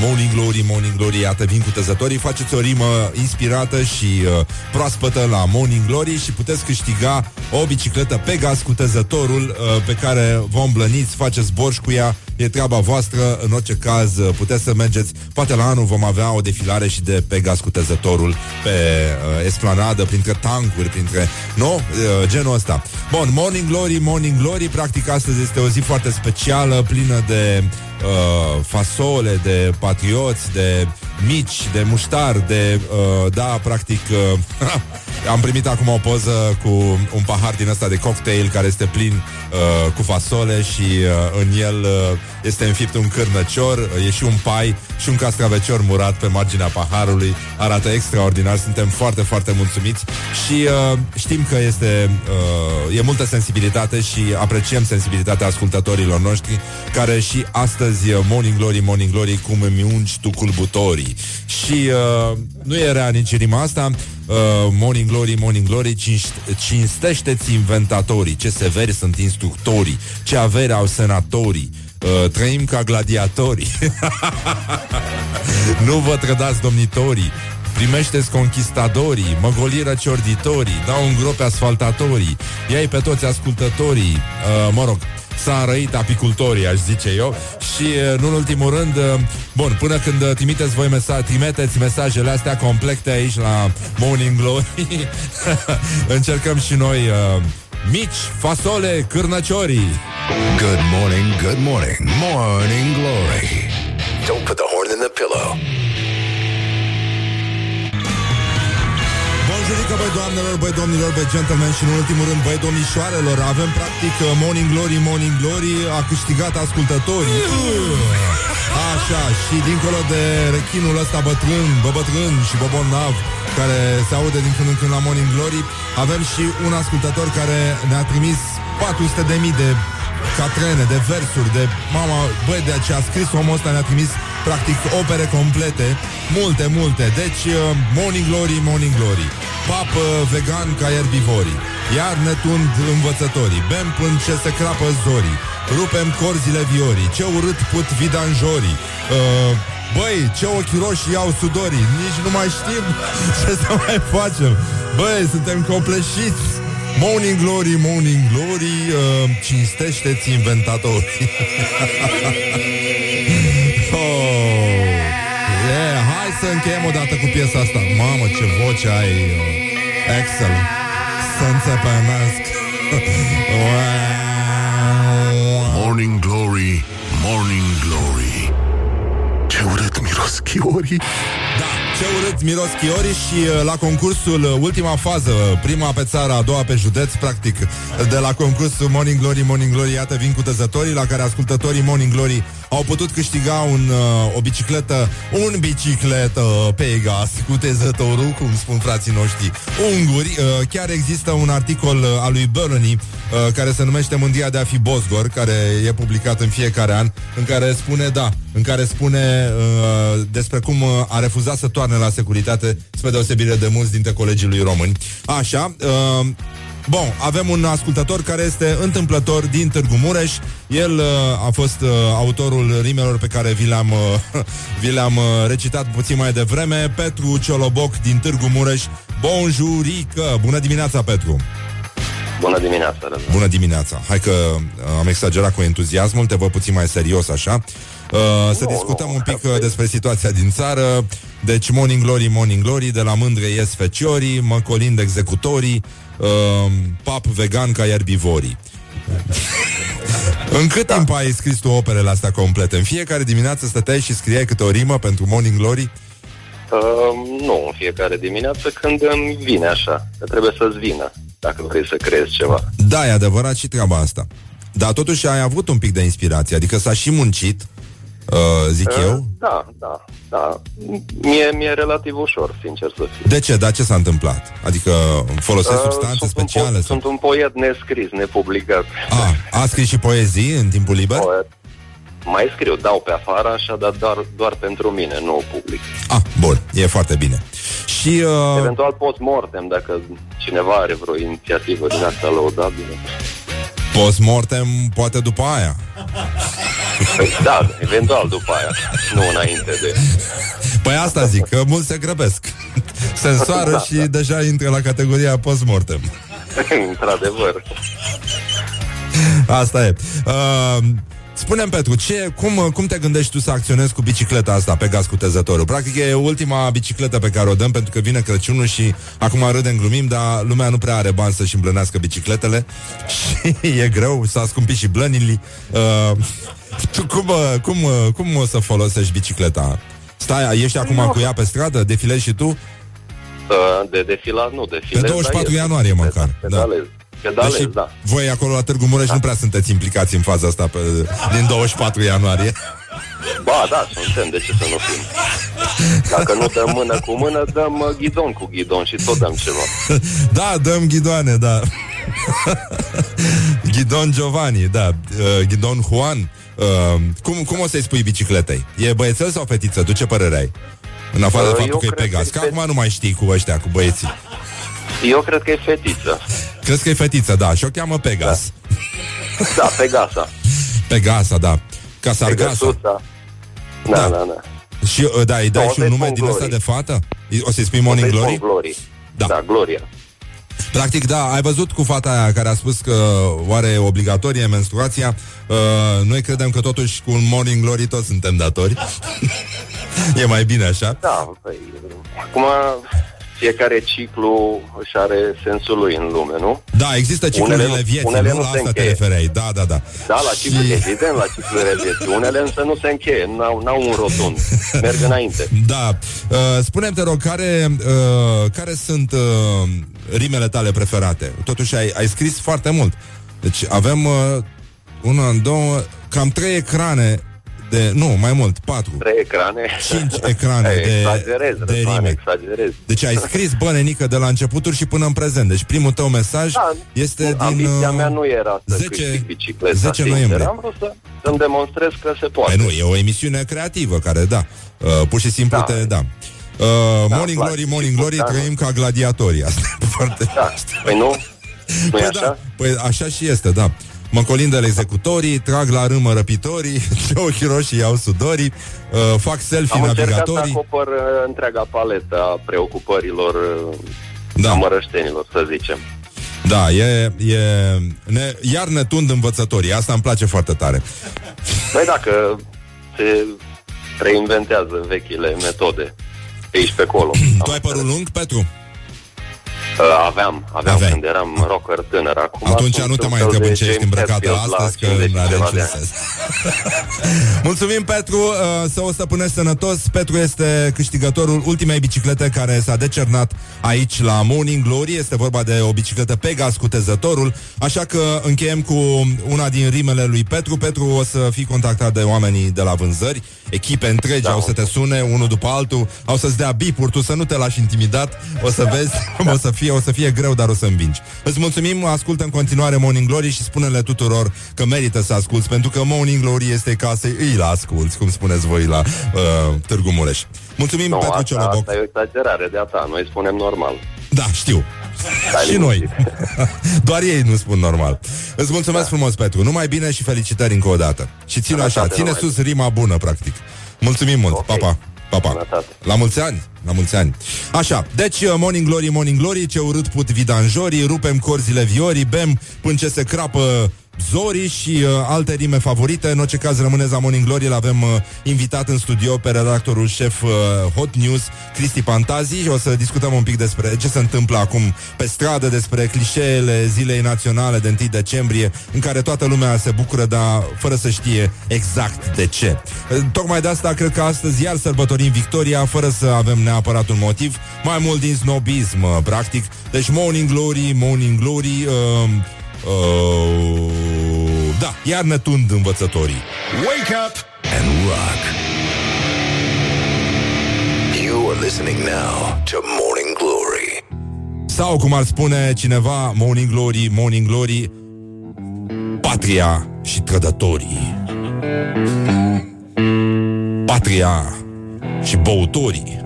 Morning Glory, Morning Glory, iată vin cu tăzătorii. Faceți o rimă inspirată și uh, proaspătă la Morning Glory Și puteți câștiga o bicicletă Pegas cu tăzătorul uh, Pe care vă îmblăniți, faceți borș cu ea E treaba voastră, în orice caz uh, puteți să mergeți Poate la anul vom avea o defilare și de Pegas cu tăzătorul Pe uh, esplanadă, printre tancuri, printre... Nu? Uh, genul ăsta Bun, Morning Glory, Morning Glory Practic astăzi este o zi foarte specială Plină de uh, fasole, de patrioți, de mici, de muștar, de... Uh, da, practic... Uh, am primit acum o poză cu un pahar din ăsta de cocktail care este plin uh, cu fasole și uh, în el uh, este înfipt un cârnăcior, e și un pai și un castravecior murat pe marginea paharului. Arată extraordinar, suntem foarte, foarte mulțumiți și uh, știm că este uh, e multă sensibilitate și apreciem sensibilitatea ascultătorilor noștri care și astăzi uh, Morning Glory, Morning Glory, cum îmi ungi tu culbutorii. Și uh, nu e rea nici rima asta, uh, Morning Glory, Morning Glory cinst- Cinstește-ți inventatorii Ce severi sunt instructorii Ce avere au senatorii uh, Trăim ca gladiatorii. Nu vă trădați domnitorii. Primește-ți conquistadorii, măgoliră ciorditorii, dau un grope asfaltatorii, iai pe toți ascultătorii, uh, mă rog, s-a înrăit apicultorii, aș zice eu. Și, uh, nu în ultimul rând, uh, bun, până când uh, trimiteți voi mesa- trimiteți mesajele astea complete aici la Morning Glory Încercăm și noi uh, mici, fasole, cârnăciorii Good morning, good morning, morning glory. Don't put the horn in the pillow. Bonjurică, băi doamnelor, băi domnilor, băi gentlemen și în ultimul rând, băi domnișoarelor Avem practic uh, Morning Glory, Morning Glory A câștigat ascultătorii Așa, și dincolo de rechinul ăsta bătrân, bă bătrân și bobonav Care se aude din când în când la Morning Glory Avem și un ascultător care ne-a trimis 400 de mii de catrene, de versuri, de mama, băi, de ce a scris omul ăsta ne-a trimis practic opere complete, multe, multe. Deci, uh, Morning Glory, Morning Glory. Pap uh, vegan ca erbivorii. Iar ne tund învățătorii. Bem până ce se crapă zorii. Rupem corzile viorii. Ce urât put vidanjorii. Uh, Băi, ce ochi roșii iau sudorii Nici nu mai știm ce să mai facem. Băi, suntem copleșiți. Morning Glory, Morning Glory uh, Cinstește-ți inventatorii. Oh. yeah, Hai să încheiem o dată cu piesa asta. Mamă, ce voce ai uh, Excel Să înțepănesc Morning Glory, Morning Glory Ce urât miros chiorii. Da, ce urât miros chiori și uh, la concursul, uh, ultima fază, uh, prima pe țară, a doua pe județ, practic, de la concursul Morning Glory, Morning Glory, iată, vin cu tăzătorii, la care ascultătorii Morning Glory au putut câștiga un, uh, o bicicletă, un bicicletă Pegas cu tezătorul, cum spun frații noștri unguri. Uh, chiar există un articol uh, al lui Bellany, uh, care se numește Mândria de a fi Bosgor, care e publicat în fiecare an, în care spune, da, în care spune uh, despre cum uh, a refuzat să toarne la securitate, spre deosebire de mulți dintre colegii lui români. Așa, uh, Bun, avem un ascultător care este întâmplător din Târgu Mureș. El uh, a fost uh, autorul rimelor pe care vi le-am, uh, vi le-am uh, recitat puțin mai devreme. Petru Cioloboc din Târgu Mureș. Bonjurică! Bună dimineața, Petru! Bună dimineața, Răzvan. Bună dimineața! Hai că uh, am exagerat cu entuziasmul, te văd puțin mai serios așa. Uh, să discutăm un pic uh, despre situația din țară. Deci, Morning Glory, Morning Glory, de la mândre ies feciorii, mă colind executorii, uh, pap vegan ca ierbivorii. În cât timp ai scris tu operele astea complete? În fiecare dimineață stăteai și scriai câte o rimă pentru Morning Glory? Uh, nu în fiecare dimineață când îmi vine așa, că trebuie să-ți vină, dacă vrei să creezi ceva. Da, e adevărat și treaba asta. Dar totuși ai avut un pic de inspirație, adică s-a și muncit, uh, zic Uh, eu. Da, da, da. Mie, mie e relativ ușor, sincer să fiu. De ce? Dar ce s-a întâmplat? Adică folosesc Uh, substanțe sunt speciale? Un po- sau? sunt un poet nescris, nepublicat. A, a scris și poezii în timpul liber? Poet. Mai scriu, dau pe afară așa, dar doar, doar pentru mine, nu public. Ah, bun, e foarte bine. Și... Uh, Eventual post-mortem, dacă cineva are vreo inițiativă din asta laudabilă. Post-mortem, poate după aia. Păi, da, eventual după aia, nu înainte de... Păi asta zic, că mulți se grăbesc. Se însoară Da, și deja intră la categoria post-mortem. Într-adevăr. Asta e. Uh, Spune-mi, Petru, ce, cum, cum te gândești tu să acționezi cu bicicleta asta pe gaz cu tezătorul? Practic e ultima bicicletă pe care o dăm pentru că vine Crăciunul și acum râdem, glumim, dar lumea nu prea are bani să-și îmblânească bicicletele și e greu, s-a scumpit și blănili. Uh, tu cum, uh, cum, uh, cum o să folosești bicicleta? Stai, ești acum Nu. cu ea pe stradă? Defilezi și tu? Uh, De defilat, nu, defilez. Pe 24 dar ies. ianuarie măcar. Pedalez. Pedalez, Deși da. voi acolo la Târgu Mureș nu prea sunteți implicați în faza asta pe, din 24 ianuarie. Ba, da, suntem, de ce să nu fim? Dacă nu dăm mână cu mână, dăm uh, ghidon cu ghidon și tot dăm ceva. Da, dăm ghidoane, da. Ghidon Giovanni, da. Uh, Ghidon Juan. Uh, cum, cum o să-i spui bicicletei? E băiețel sau fetiță? Tu ce părere ai? În afară de Uh, faptul eu că e cred Pegas. că Că e acum nu mai știi cu ăștia, cu băieții. Eu cred că e fetiță. Crezi că e fetiță, da, și o cheamă Pegas. Da, Pegasa. Pegasa, da. Ca Sargasa. Pegasuța. Da, da, da. Și, uh, da, îi dai Da, o și un să-i nume spun din ăsta Glory. de fată? O să-i spui Morning Să-i Glory? spun Glory. Da. da, Gloria. Practic, da, ai văzut cu fata aia care a spus că oare e obligatorie menstruația. Uh, noi credem că totuși cu un Morning Glory toți suntem datori. e mai bine așa. Da, păi, acum fiecare ciclu își are sensul lui în lume, nu? Da, există ciclurile Unele nu- vieții, unele nu nu la se asta te încheie. refereai. Da, da, da. Da, la ciclu, evident, la ciclurile vieții. Unele însă nu se încheie, n-au, n-au un rotund, merg înainte. Da. Uh, spune-mi, te rog, care, uh, care sunt uh, rimele tale preferate? Totuși ai, ai scris foarte mult. Deci avem uh, una, două, cam trei ecrane de... Nu, mai mult, patru. Trei ecrane. Cinci ecrane de- exagerez, de Răzvan, rime. exagerez. Deci ai scris bănenică de la începuturi și până în prezent. Deci primul tău mesaj Da, este din... Ambiția uh, mea nu era să 10 câștig bicicleta, 10 sincer. noiembrie. Am vrut să, să-mi demonstrez că se poate. Păi nu, e o emisiune creativă care, da, uh, pur și simplu Da. te, da. Uh, Da, morning place Glory, și Morning Glory, important. trăim ca gladiatorii. Asta e foarte... Da, păi nu? Nu Păi e da, așa? păi așa și este, da. Mă colindă executorii, trag la râmă răpitorii, ochii roșii iau sudorii, uh, fac selfie Am încercat să navigatorii. acopăr uh, întreaga paletă a preocupărilor uh, Da. amărăștenilor, să zicem. Da, e, e ne, iar ne tund învățătorii. Asta îmi place foarte tare. Păi dacă se reinventează vechile metode pe aici pe acolo. Tu ai părul lung, Petru? Uh, Aveam, aveam Aveai. când eram rocker tânăr. Acum Atunci sunt nu te un mai fel întreb de în ce ești James îmbrăcată Hetfield la astăzi, că 50 nu are ceva niciun de ani. sens. Mulțumim, Petru, uh, să o stăpânești sănătos. Petru este câștigătorul ultimei biciclete care s-a decernat aici la Morning Glory. Este vorba de o bicicletă Pegas cu tezătorul, așa că încheiem cu una din rimele lui Petru. Petru o să fii contactat de oamenii de la vânzări, echipe întregi da. au să te sune unul după altul, au să-ți dea bipuri, tu să nu te lași intimidat, o să vezi, o să fie, o să fie greu, dar o să învingi. Îți mulțumim, ascultă în continuare Morning Glory și spune-le tuturor că merită să asculți, pentru că Morning Glory este ca să îi la asculți, cum spuneți voi la uh, Târgu Mureș. Mulțumim Nu, Petru asta, Cioloboc. asta e o exagerare de a ta, noi spunem normal. Da, știu. Și noi. Doar ei nu spun normal. Îți mulțumesc da. frumos, Petru. Numai bine și felicitări încă o dată. Și ține așa, Sănătate, ține numai sus rima bună, practic. Mulțumim mult. Okay. Pa, pa. Pa, pa. Sănătate. La mulți ani, la mulți ani. Așa, deci uh, Morning Glory, Morning Glory, ce urât put vidanjorii, rupem corzile viorii, bem până ce se crapă zorii și uh, alte rime favorite. În orice caz, rămâneți la Morning Glory, l-avem uh, invitat în studio pe redactorul șef uh, Hot News, Cristi Pantazi și o să discutăm un pic despre ce se întâmplă acum pe stradă, despre clișeele zilei naționale de 1 decembrie, în care toată lumea se bucură, dar fără să știe exact de ce. Uh, Tocmai de asta cred că astăzi iar sărbătorim victoria, fără să avem neapărat un motiv, mai mult din snobism, uh, practic. Deci Morning Glory, Morning Glory, uh, uh, da, iar ne tund învățătorii. Wake up and rock. You are listening now to Morning Glory. Sau, cum ar spune cineva, Morning Glory, Morning Glory, patria și trădătorii. Patria și băutorii.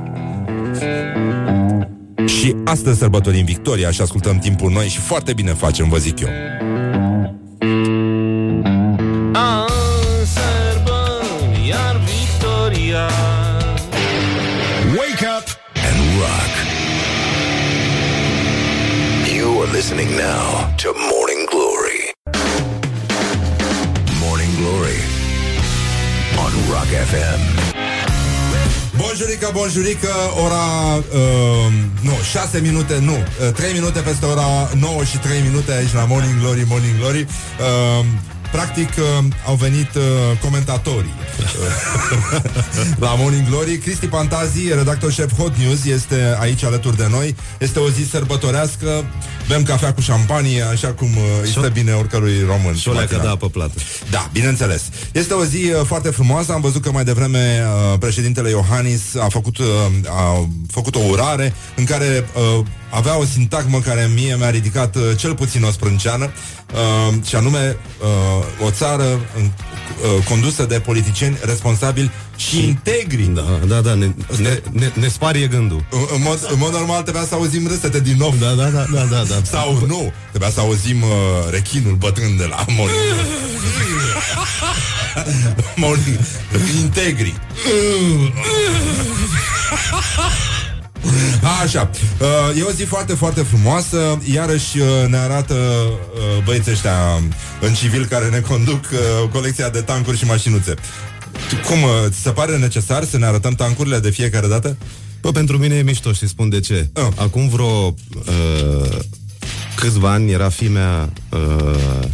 Și astăzi sărbătorim victoria și ascultăm timpul noi și foarte bine facem, vă zic eu. Bonjurică, bonjurică, ora, uh, nu, 6 minute, nu, uh, 3 minute peste ora 9 și 3 minute aici la Morning Glory, Morning Glory. Uh, Practic uh, au venit uh, comentatorii la Morning Glory. Cristi Pantazi, redactor șef Hot News, este aici alături de noi. Este o zi sărbătorească, bem cafea cu șampanie, așa cum uh, îi stă bine oricărui român. Și o leacă matinal. de apă plată. Da, bineînțeles. Este o zi uh, foarte frumoasă. Am văzut că mai devreme uh, președintele Iohannis a făcut, uh, a făcut o urare în care uh, avea o sintagmă care mie mi-a ridicat uh, cel puțin o sprânceană, uh, și anume uh, o țară uh, uh, condusă de politicieni responsabili și integri. Da, da, da, ne, ne, ne, ne sparie gândul. În, în, mod, în mod normal trebuia să auzim râsete din nou. Da, da, da, da, da, da. Sau nu, trebuia să auzim uh, rechinul bătrân de la Morning. morning. Integri. Așa, uh, e o zi foarte, foarte frumoasă Iarăși uh, ne arată uh, băieții ăștia în civil Care ne conduc uh, colecția de tancuri și mașinuțe Cum, uh, ți se pare necesar să ne arătăm tancurile de fiecare dată? Bă, pentru mine e mișto și spun de ce. Ah. Acum vreo uh, câțiva ani era fimea uh,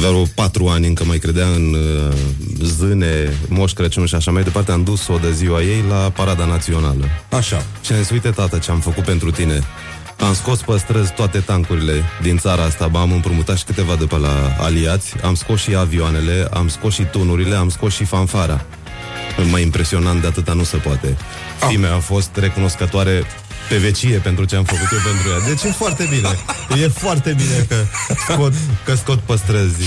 avea vreo patru ani, încă mai credea în uh, zâne, Moș Crăciun și așa mai departe. Am dus-o de ziua ei la Parada Națională. Așa. Și am zis, uite tată ce am făcut pentru tine. Am scos pe străzi toate tancurile din țara asta, ba, am împrumutat și câteva de pe la aliați, am scos și avioanele, am scos și tunurile, am scos și fanfara. Mai impresionant de atâta nu se poate. Fimea a fost recunoscătoare pe vecie pentru ce am făcut eu pentru ea. Deci e foarte bine. E foarte bine că scot, că scot pe străzi.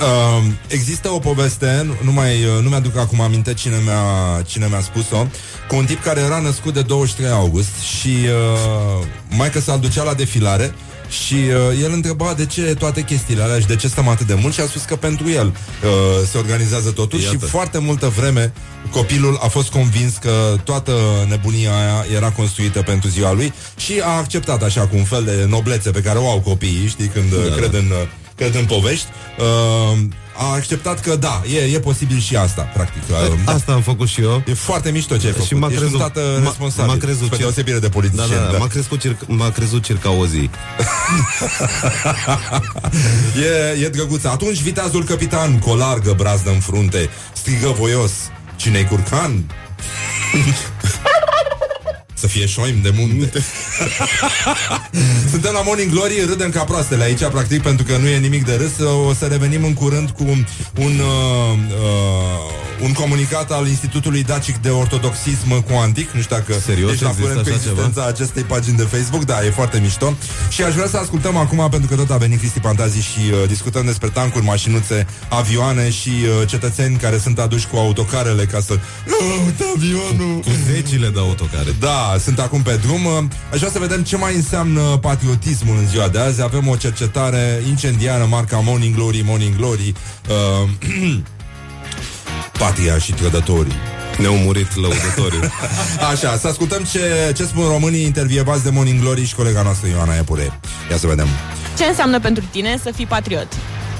Uh, există o poveste, nu, nu mai, uh, nu mi-aduc acum aminte cine mi-a, cine mi-a spus-o, cu un tip care era născut de 23 august și uh, maica s-a ducea la defilare și uh, el întreba de ce toate chestiile alea și de ce stăm atât de mult și a spus că pentru el uh, se organizează totul Iată. și foarte multă vreme copilul a fost convins că toată nebunia aia era construită pentru ziua lui și a acceptat așa cu un fel de noblețe pe care o au copiii, știi, când da, Da, cred, da. În, uh, cred în povești. Uh, a acceptat că da, e, e posibil și asta, practic. Uh, da. Asta am făcut și eu. E foarte mișto ce ai făcut. Și m-a Ești crezut, un tată m-a- responsabil. M-a crezut spre cir- deosebire de da, politicieni. da, da, M-a, crezut circa, m-a crezut circa o zi. E, e drăguț. Atunci viteazul capitan, cu o largă brazdă în frunte, strigă voios. Cine-i curcan? Să fie șoim de munte. Suntem la Morning Glory, râdem ca proastele aici, practic, pentru că nu e nimic de râs. O să revenim în curând cu un, uh, uh, un comunicat al Institutului Dacic de Ortodoxism cuantic. Nu știu dacă Serios? ești la Există curent cu așa ceva? existența acestei pagini de Facebook. Da, e foarte mișto. Și aș vrea să ascultăm acum, pentru că tot a venit Cristi Pantazi și uh, discutăm despre tancuri, mașinuțe, avioane și uh, cetățeni care sunt aduși cu autocarele ca să... Uh, uite avionul! Cu zecile de autocare. Da, sunt acum pe drum. Aș vrea să vedem ce mai înseamnă patriotismul în ziua de azi. Avem o cercetare incendiară, marca Morning Glory, Morning Glory. Uh, patria și trădătorii. Ne-au murit lăudătorii. Așa, să ascultăm ce, ce spun românii intervievați de Morning Glory și colega noastră Ioana Epure. Ia să vedem. Ce înseamnă pentru tine să fii patriot?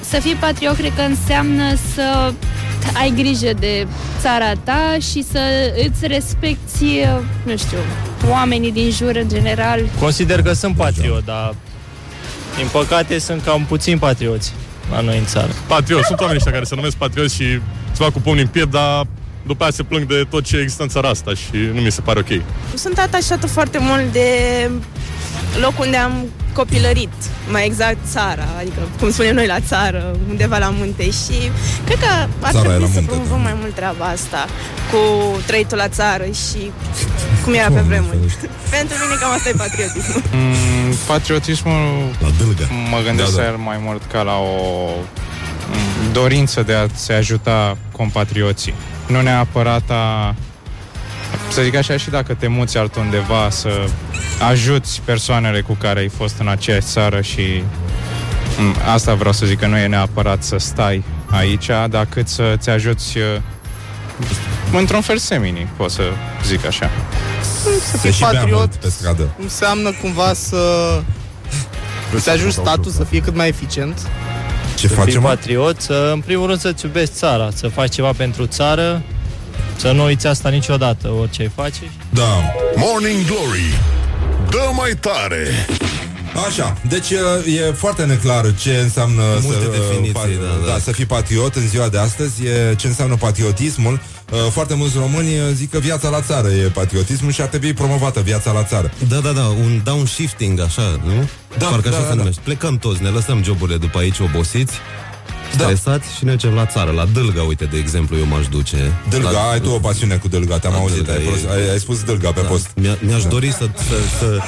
Să fii patriot cred că înseamnă să ai grijă de țara ta și să îți respecti, nu știu, oamenii din jur în general. Consider că sunt patriot, dar din păcate sunt cam puțini patrioți la noi în țară. Patriot, sunt oameni ăștia care se numesc patrioți și se fac cu pumnii în piept, dar după aia se plâng de tot ce există în țara asta și nu mi se pare ok. Sunt atașată foarte mult de locul unde am copilărit, mai exact țara, adică cum spunem noi la țară, undeva la munte și cred că ar Țara e trebui la să munte, promovăm mai mult treaba asta cu trăitul la țară și cum era pe vremuri. Pentru mine cam asta e patriotismul. Mm, patriotismul La dâlgă. mă gândesc Da, da, da. da. mai mult ca la o mm, dorință de a se ajuta compatrioții. Nu neapărat a să zic așa și dacă te muți altundeva să ajuți persoanele cu care ai fost în aceeași țară și mm, asta vreau să zic că nu e neapărat să stai aici, dar cât să-ți ajuți uh, într-un fel semini, pot să zic așa. Să Se fii și bea patriot mult pe stradă. înseamnă cumva să să ajungi statul să fie cât mai eficient. Ce să facem, fii mă? patriot, să, în primul rând să-ți iubești țara, să faci ceva pentru țară, să nu uiți asta niciodată, orice ai face. Da. Morning Glory Dă mai tare Așa, deci e foarte neclar ce înseamnă Multe să, definiții, pa- da, da. da, să fii patriot în ziua de astăzi, e ce înseamnă patriotismul. Uh, Foarte mulți români uh, zic că viața la țară e patriotismul și ar trebui promovată viața la țară. Da, da, da, un downshifting, așa, nu? Da, Parcă da, așa da, se da. numește. Plecăm toți, ne lăsăm joburile după aici obosiți stresați și ne ducem la țară, la Dâlga, uite, de exemplu, eu m-aș duce. Dâlga, la, ai tu o pasiune cu Dâlga, te-am La auzit, Dâlga ai, e- prost- ai, ai spus Dâlga pe post. Mi-a, mi-aș dori să, să, să,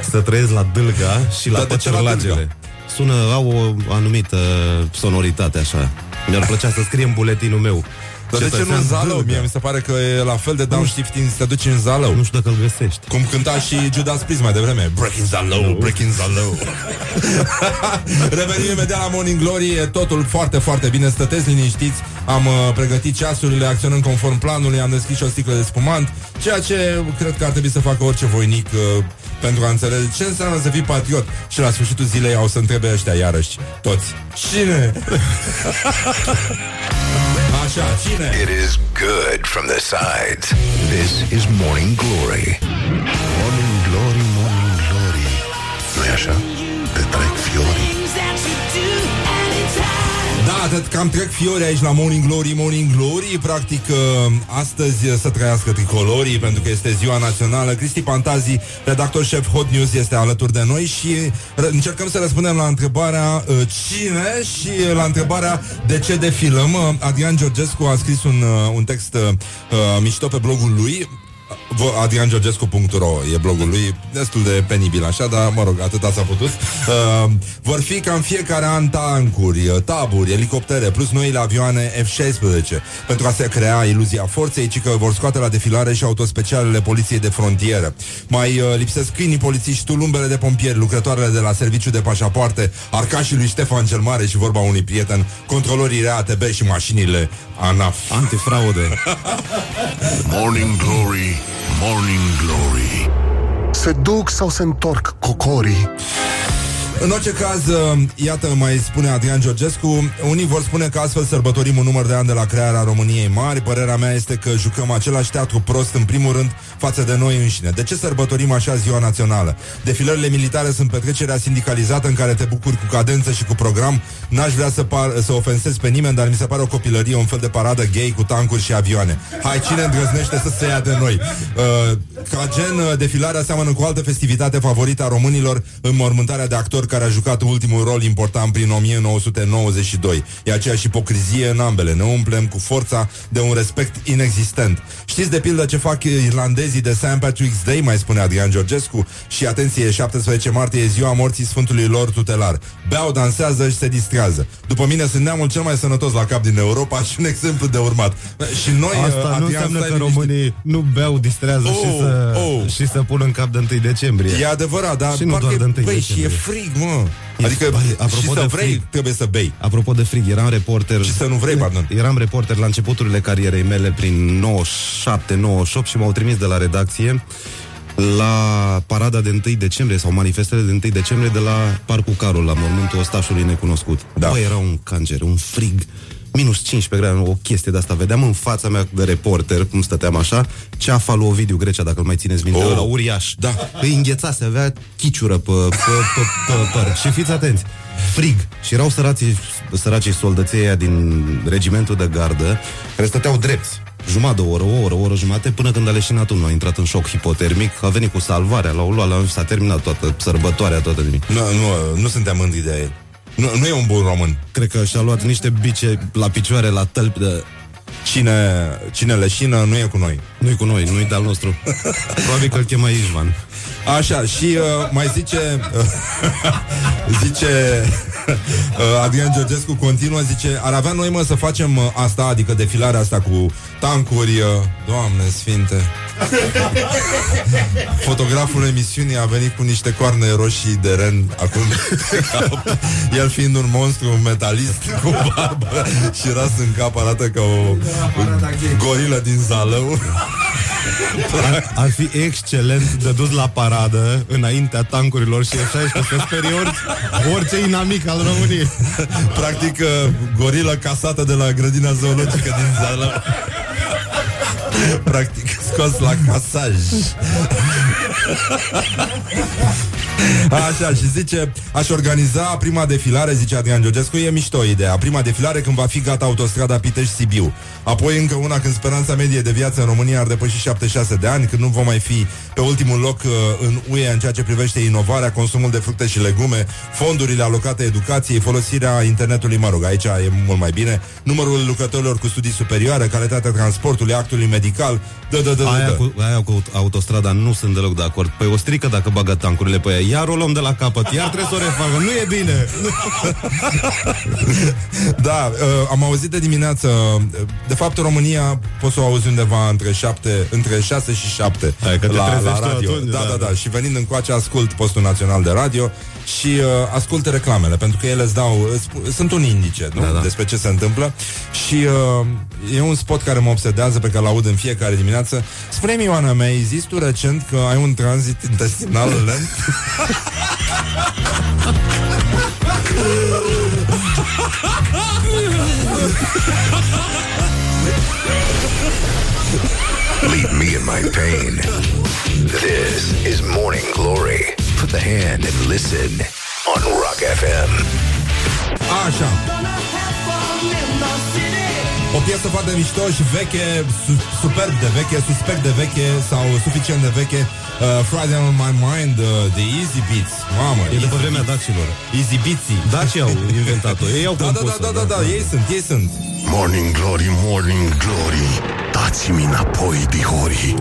să trăiesc la Dâlga și la Dar de ce la Pătrălagele. Sună, au o anumită sonoritate așa. Mi-ar plăcea să scrie în buletinul meu. Dar de ce nu în Cetățean Zalău? Dâlga. Mie mi se pare că e la fel de downshifting să te duci în Zalău. Nu știu dacă îl găsești. Cum cânta și Judas Priest mai devreme. Breaking Zalău, Breaking Zalău. Revenim imediat la Morning Glory. E totul foarte, foarte bine. Stăteți liniștiți. Am uh, pregătit ceasurile, acționăm conform planului, am deschis și o sticlă de spumant, ceea ce cred că ar trebui să facă orice voinic uh, pentru a înțelege ce înseamnă să fii patriot. Și la sfârșitul zilei au să întrebe ăștia iarăși, toți. Cine? Așa, cine? It is good from the sides. This is Morning Glory. Morning Glory, Morning Glory. nu așa? Da, te- cam trec fiori aici la Morning Glory, Morning Glory Practic, uh, astăzi uh, să trăiască tricolorii Pentru că este ziua națională. Cristi Pantazi, redactor șef Hot News Este alături de noi și r- încercăm să răspundem la întrebarea uh, Cine și uh, la întrebarea De ce defilăm? Uh, Adrian Georgescu a scris un, uh, un text uh, uh, mișto pe blogul lui. Vo- adriangeorgescu.ro e blogul lui, destul de penibil așa, dar mă rog, atâta s-a putut. Uh, vor fi ca în fiecare an tancuri, uh, taburi, elicoptere, plus noile avioane F-16, pentru a se crea iluzia forței, ci că vor scoate la defilare și autospecialele poliției de frontieră. Mai uh, lipsesc câinii polițiști, tulumbele de pompieri, lucrătoarele de la serviciu de pașapoarte, arcașii lui Ștefan cel Mare și vorba unui prieten, controlorii RATB și mașinile ANAF. Antifraude. Morning Glory, Morning Glory Se duc sau se întorc cocorii? În orice caz, uh, iată, mai spune Adrian Georgescu, unii vor spune că astfel sărbătorim un număr de ani de la crearea României mari. Părerea mea este că jucăm același teatru prost în primul rând față de noi înșine. De ce sărbătorim așa ziua națională? Defilările militare sunt petrecerea sindicalizată în care te bucuri cu cadență și cu program. N-aș vrea să, par, să ofensez pe nimeni, dar mi se pare o copilărie, un fel de paradă gay cu tancuri și avioane. Hai, cine îndrăznește să se ia de noi? Uh, ca gen, uh, defilarea seamănă cu altă festivitate favorită a românilor, înmormântarea de actori care a jucat ultimul rol important prin 1992. E aceeași ipocrizie în ambele. Ne umplem cu forța de un respect inexistent. Știți de pildă ce fac irlandezii de St. Patrick's Day, mai spune Adrian Georgescu, și atenție, 17 martie e ziua morții Sfântului lor tutelar. Beau, dansează și se distrează. După mine sunt neamul cel mai sănătos la cap din Europa și un exemplu de urmat. Și noi, Asta uh, nu Adrian, înseamnă stai că liniștit. românii nu beau, distrează Oh, și, să, oh. și să pună în cap de 1 decembrie. E adevărat, dar și nu parcă doar de 1 băi, decembrie. și e frig, mă. E- Adică băi, și apropo să de vrei, frig. trebuie să bei. Apropo de frig, eram reporter Și să nu vrei, pardon. Eram reporter la începuturile carierei mele Prin 97-98 Și m-au trimis de la redacție La parada de 1 decembrie Sau manifestele de 1 decembrie De la Parcul Carol, la mormântul ostașului necunoscut Da. Bă, era un cancer, un frig Minus 15 grade, o chestie de asta Vedeam în fața mea de reporter Cum stăteam așa Ceafa lui Ovidiu Grecea, dacă îl mai țineți minte Oh. oh. La uriaș Da. Îi înghețase, avea chiciură pe, pe, pe, pe păr Și fiți atenți Frig Și erau săracii, săracii soldăței aia din regimentul de gardă Care stăteau drepți Jumătate de oră, o oră, o oră jumate Până când a leșinat unul, a intrat în șoc hipotermic A venit cu salvarea, l-au luat, la s-a terminat toată sărbătoarea, toată nimic Nu, nu, nu suntem mândri de el. Nu, nu e un bun român. Cred că și-a luat niște bice la picioare, la tălpi de... Cine, cine leșină nu e cu noi. Nu-i cu noi, nu-i de-al nostru. Probabil că îl chema Ișvan. Așa, și uh, mai zice uh, Zice uh, Adrian Georgescu continuă Zice, ar avea noi mă să facem uh, asta Adică defilarea asta cu tancuri uh, Doamne sfinte. Fotograful emisiunii a venit cu niște coarne roșii de ren Acum El fiind un monstru metalist Cu barbă și ras în cap Arată ca o, o gorilă din Zalău ar, ar fi excelent de dus la paradă Înaintea tancurilor și F-16 Să sperie orice, orice inamic al României Practic, uh, gorila casată de la grădina zoologică din Zalău. Practic, scos la casaj. Așa, și zice Aș organiza prima defilare, zice Adrian Georgescu E mișto ideea, prima defilare când va fi gata autostrada Pitești-Sibiu Apoi încă una când speranța medie de viață în România ar depăși 76 de ani Când nu vom mai fi pe ultimul loc uh, în UE În ceea ce privește inovarea, consumul de fructe și legume Fondurile alocate educației, folosirea internetului Mă rog, aici e mult mai bine Numărul lucrătorilor cu studii superioare, calitatea transportului, actului medical Da, da, da, da, Aia da. cu, aia cu autostrada nu sunt deloc de acord. Păi o strică dacă bagă tancurile pe ea. Iar o luăm de la capăt, iar trebuie să o refacă. Nu e bine. Da, uh, am auzit de dimineață uh, De fapt, în România Poți să o auzi undeva între, șapte, între 6 și 7 Hai că te la, trezești la tu radio atunci, da, da, da, da, da. Și venind încoace ascult Postul Național de Radio Și uh, ascult reclamele Pentru că ele îți dau îți sp- Sunt un indice nu? Da, da. despre ce se întâmplă Și uh, e un spot care mă obsedează Pe care l-aud în fiecare dimineață Spune-mi, Ioana mea, ai zis tu recent Că ai un tranzit intestinal lent? Leave me in my pain. This is Morning Glory. Put the hand and listen on Rock FM. Așa O piesă foarte mișto și veche su- Superb de veche, suspect de veche Sau suficient de veche uh, Friday on my mind, uh, The Easy Beats. Mamă, E după vremea dacilor. Easy Beatsy Daci au inventat-o. Ei au da, da, compus-o. da, da, da, da, ei sunt, ei sunt. Morning Glory, Morning Glory Dați-mi înapoi, dihori.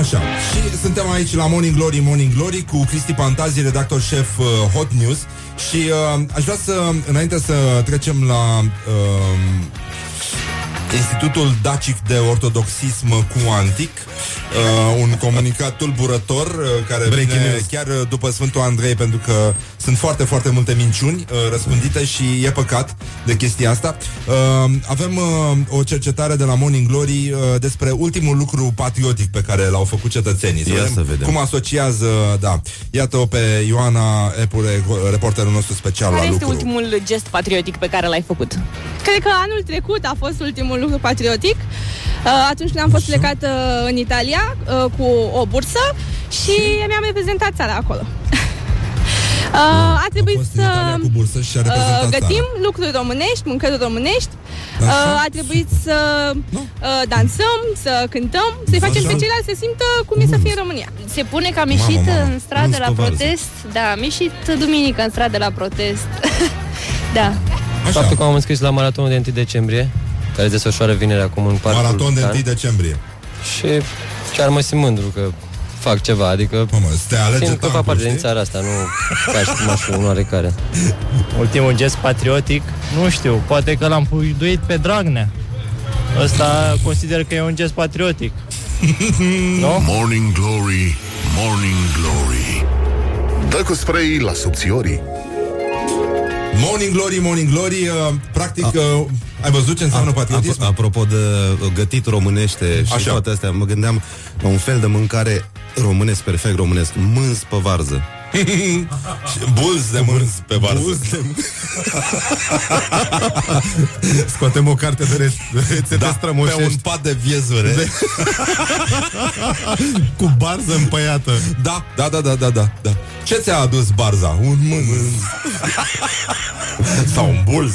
Așa, și suntem aici la Morning Glory, Morning Glory Cu Cristi Pantazi, redactor șef uh, Hot News. Și uh, aș vrea să, înainte să trecem la uh, Institutul Dacic de Ortodoxism Cuantic uh, Un comunicat tulburător uh, Care Breaking vine news. chiar uh, după Sfântul Andrei Pentru că sunt foarte, foarte multe minciuni uh, Răspândite și e păcat De chestia asta uh, Avem uh, o cercetare de la Morning Glory uh, Despre ultimul lucru patriotic Pe care l-au făcut cetățenii Ia să vedem. Cum asociază, da Iată-o pe Ioana Epure Reporterul nostru special Care la este lucru ultimul gest patriotic pe care l-ai făcut? Cred că anul trecut a fost ultimul lucru patriotic. Uh, atunci când am fost plecat uh, în Italia uh, cu o bursă și mi-am reprezentat țara acolo. Uh, a trebuit fost în să Italia cu bursă și a reprezentat uh, gătim țara. lucruri românești, mâncăruri românești. Uh, Așa? a trebuit să uh, dansăm, să cântăm, să-i facem pe Așa. ceilalți să simtă cum e să fie în România. Se pune că am ieșit mamă. în stradă Nu-ți la covarză. protest. Da, am ieșit duminică în stradă la protest. da. Așa. Faptul că m-am înscris la maratonul de 1 decembrie, care se desfășoară vineri acum în parcul Maraton de Can. 1 decembrie Și chiar mă simt mândru că fac ceva, adică Mamă, să te alege simt că fac tancul, parte din știi? țara asta, nu ca și cum aș fi un oarecare. Ultimul gest patriotic, nu știu, poate că l-am puiduit pe Dragnea. Ăsta consider că e un gest patriotic. nu? Morning Glory, Morning Glory Dă cu spray la subțiorii Morning Glory, Morning Glory uh, Practic, uh, ai văzut ce înseamnă patriotism? Ap- apropo de uh, gătit românește și Așa. toate astea, mă gândeam la un fel de mâncare românesc, perfect românesc, mânz pe varză. Bulz de mânz pe varză. Scoatem o carte de re- rețete da, Pe strămoșești un pat de viezure. De... cu barză împăiată. da, da, da, da, da, da, da. Ce ți-a adus barza? Un mânz. Sau un bulz.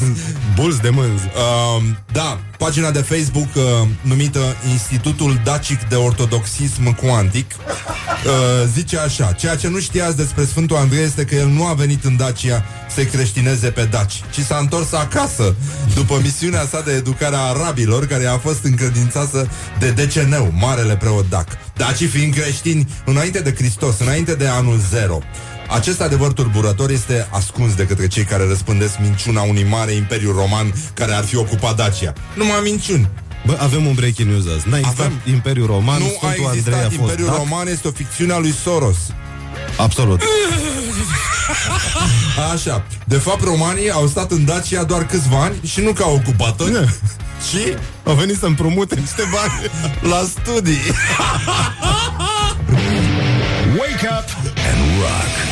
Bulz de mânz. uh, Da, pagina de Facebook uh, Numită Institutul Dacic de Ortodoxism Cuantic uh, Zice așa Ceea ce nu știați despre Sfântul Andrei Este că el nu a venit în Dacia Să creștineze pe daci Ci s-a întors acasă După misiunea sa de educare a arabilor Care a fost încredințată de Deceneu Marele preot Dac. Dacii fiind creștini înainte de Hristos Înainte de anul zero acest adevăr tulburător este ascuns de către cei care răspândesc minciuna unui mare imperiu roman care ar fi ocupat Dacia. Numai minciuni. Bă, avem un breaking news azi. N-a existat Avem. Imperiul Roman, nu a Sfântul Andrei existat a fost Imperiul dat. Roman, este o ficțiune a lui Soros. Absolut. Așa. De fapt, romanii au stat în Dacia doar câțiva ani și nu ca ocupatori, și Au venit să împrumute niște bani. la studii. Wake up and rock.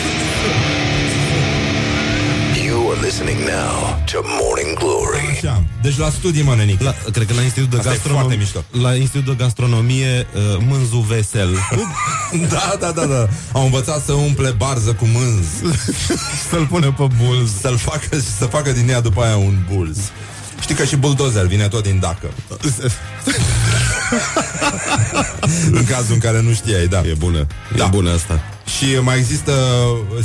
Listening listening now to Morning Glory. Așa. Deci la studii, mă, nenic. La, cred că la Institut de, Asta e Gastronom... foarte mișto. la Institut de Gastronomie uh, Mânzu Vesel Da, da, da, da. Au învățat să umple barză cu mânz. Să-l pune pe bulz. Să-l facă și să facă din ea după aia un bulz. Știi că și buldozer vine tot din dacă. în cazul în care nu știai, da. E bună, da. e bună asta Și mai există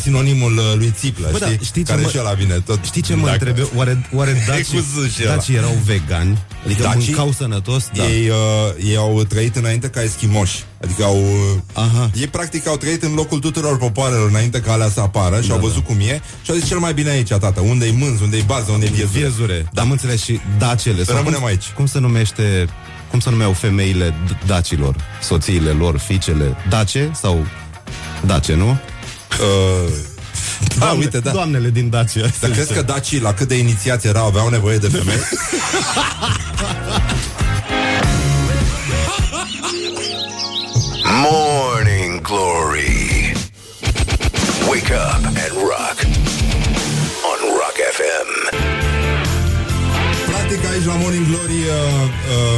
sinonimul uh, lui Țiplă, Bă, știi? da, știi ce care mă- și ăla vine tot Știi ce din mă dacă. întrebe? Oare, oare E dacii, cu Z și ăla. dacii erau vegani? Adică Dacii? mâncau sănătos? Da. Ei, uh, ei au trăit înainte ca eschimoși Adică au uh, Aha. Ei practic au trăit în locul tuturor popoarelor Înainte ca alea să apară Și Da, au văzut cum e Și au zis cel mai bine aici, tata Unde-i mânz, unde-i bază, unde-i viezure Viezure. Da, am înțeles și dacele. Să Sau rămânem cum, aici. Cum se numește cum se numeau femeile d- dacilor, soțiile lor, fiicele, dace sau dace, nu? Uh, da, Doamne, uite, da Doamnele din Dacia. Dar crezi că dacii la cât de inițiați erau Aveau nevoie de femei? Morning Glory. Wake up and rock. On Rock FM. Practic aici la Morning Glory uh,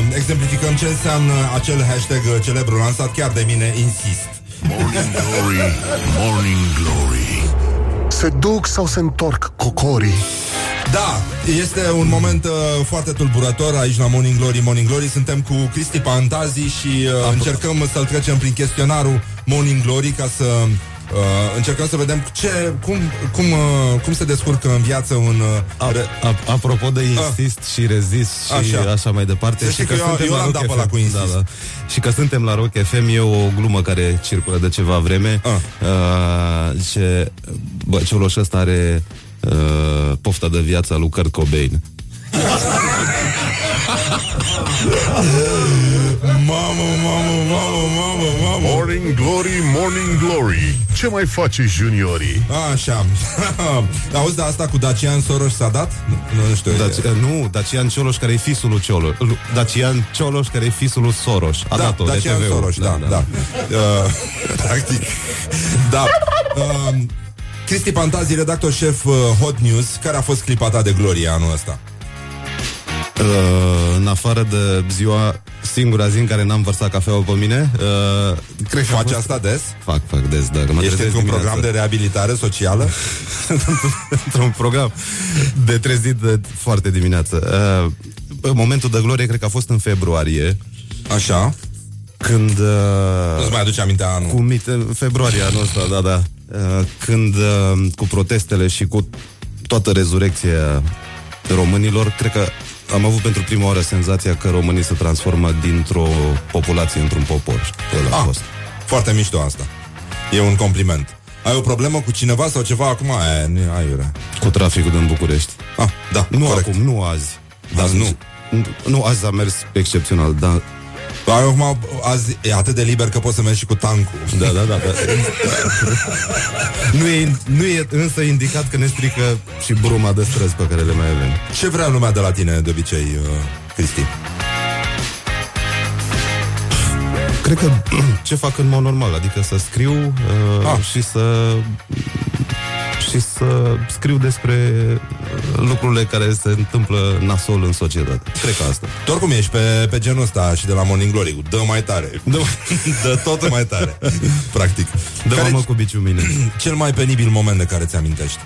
uh, Exemplificăm ce înseamnă acel hashtag uh, celebru Lansat chiar de mine, insist Morning Glory, Morning Glory. Se duc sau se întorc cocorii? Da, este un moment uh, foarte tulburător aici la Morning Glory, Morning Glory. Suntem cu Cristi Pantazi și uh, încercăm să-l trecem prin chestionarul Morning Glory ca să uh, încercăm să vedem ce, cum, cum, uh, cum se descurcă în viață un... Uh, A, a, apropo de insist ah. și rezist și Așa. așa, așa mai departe Să știi și că eu- suntem eu la l-am Rock dat pe FM. ăla cu insist. Da, da. Și că suntem la Rock FM e o glumă care circulă de ceva vreme Ah. uh, ce bă, cioloș ăsta are uh, pofta de viață a lui Kurt Cobain Mamă, mamă, mamă, mamă, mamă Morning Glory, Morning Glory. Ce mai face juniorii? Așa Auzi, de asta cu Dacian Soros s-a dat? Nu, nu știu Daci, nu, Dacian Cioloș care e fisul lui Cioloș Lu- Dacian Cioloș care e fisul lui Soros A da, dat-o, Dacian RTV-ul. Soros, da, da, da. Uh, Practic Da uh, Cristi Pantazi, redactor șef uh, Hot News Care a fost clipa ta de glorie anul ăsta? Uh, în afară de ziua, singura zi în care n-am vărsat cafeaua pe mine, uh, cred că a Faci fost... asta des? Fac, fac des, da. Că mă Ești trezesc într-un dimineața. program de reabilitare socială? într-un program de trezit de foarte dimineață. Uh, momentul de glorie cred că a fost în februarie. Așa. Când... Uh, Nu-ți mai aduce aminte anul? Cu mite, în februarie anul ăsta, da, da. Uh, când uh, cu protestele și cu toată rezurecția românilor, cred că am avut pentru prima oară senzația că românii se transformă dintr-o populație într-un popor. Ăla a Ah, fost. Foarte mișto asta. E un compliment. Ai o problemă cu cineva sau ceva acum? Aia, nu, aiurea. Cu traficul din București. Ah, da, Nu corect. acum, nu azi. Azi nu. Nu, azi a mers excepțional, dar Dar acum azi e atât de liber că poți să mergi și cu tancul. Da, da, da. da. nu, e, nu e însă indicat că ne strică și bruma de străzi pe care le mai avem. Ce vrea lumea de la tine de obicei, uh, Cristi? Cred că ce fac în mod normal, adică să scriu uh, Ah. și să și să scriu despre uh, lucrurile care se întâmplă nasol în societate. Cred că asta. Tu oricum ești pe, pe genul ăsta și de la Morning Glory, cu dă mai tare. Dă, dă tot mai tare. Practic. Dă Care mamă cu biciul mine. cel mai penibil moment de care ți-amintești?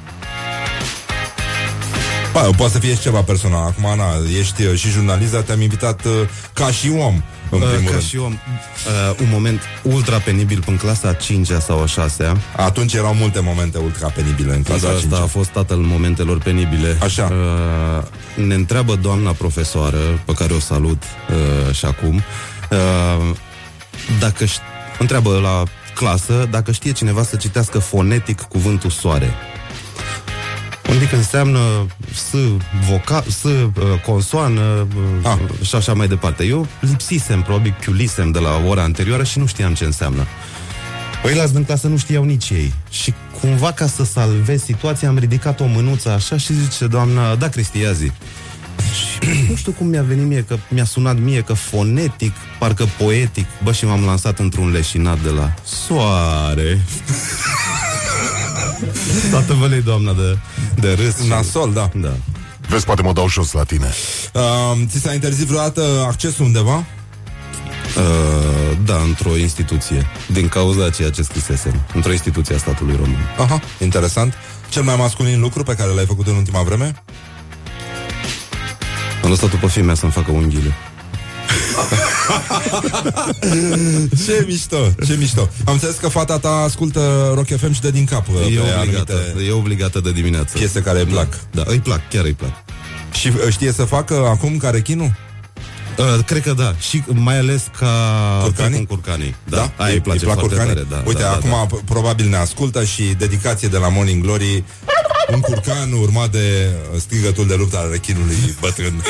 Ba, poate să fie și ceva personal. Acum, na, ești uh, și jurnalist, dar te-am invitat uh, ca și om, în Uh, primul ca rând. și om, uh, un moment ultra penibil în clasa a 5 sau a 6 Atunci erau multe momente ultra penibile în clasa Asta, 5 asta a fost tatăl momentelor penibile. Așa. Uh, ne întreabă doamna profesoară, pe care o salut uh, și acum, uh, dacă ș- întreabă la clasă dacă știe cineva să citească fonetic cuvântul soare. Adică înseamnă s, voca, s, uh, consoană uh, Ah. și așa mai departe. Eu lipsisem, probabil chiulisem de la ora anterioară și nu știam ce înseamnă. Păi la din clasă nu știau nici ei. Și cumva ca să salvez situația am ridicat o mânuță așa și zice doamna, da, Cristi, ia zi. Și nu știu cum mi-a venit mie, că mi-a sunat mie că fonetic, parcă poetic, bă, și m-am lansat într-un leșinat de la soare. Toată vălei doamna de, de râs. și- Nasol, da. Da. Vezi, poate mă dau jos la tine. Uh, ți s-a interzis vreodată accesul undeva? Uh, da, într-o instituție. Din cauza a ceea ce scrisesem. Într-o instituție a statului român. Aha, interesant. Cel mai masculin lucru pe care l-ai făcut în ultima vreme? Am lăsat-o pe fimea să-mi facă unghiile. ce mișto, ce mișto. Am înțeles că fata ta ascultă Rock FM și dă din cap uh, E pe obligată, anumite e obligată de dimineață. piese care îi plac. Da, îi plac, chiar îi plac. Și uh, știe să facă acum carechinul? Uh, cred că da. Și mai ales ca Curcanii? cu curcanii. Da, Da? aia îi place plac foarte curcanii? tare. Da, Uite, da, da, acum da. p- probabil ne ascultă și dedicație de la Morning Glory un curcan urmat de uh, strigătul de luptă al rechinului bătrân.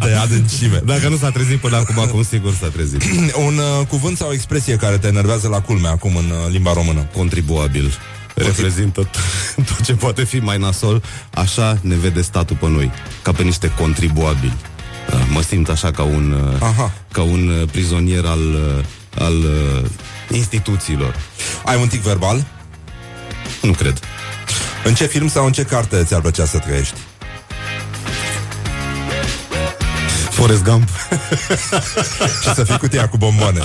de adâncime. Dacă nu s-a trezit până acum, acum sigur s-a trezit. un uh, cuvânt sau o expresie care te enervează la culme acum în uh, limba română? Contribuabil. Reprezintă t- tot ce poate fi mai nasol. Așa ne vede statul pe noi. Ca pe niște contribuabili. Da, mă simt așa ca un, uh, Aha. ca un uh, prizonier al, uh, al uh, instituțiilor. Ai un tic verbal? Nu cred. În ce film sau în ce carte ți-ar plăcea să trăiești? Forrest Gump. și să fii cutia cu bomboane.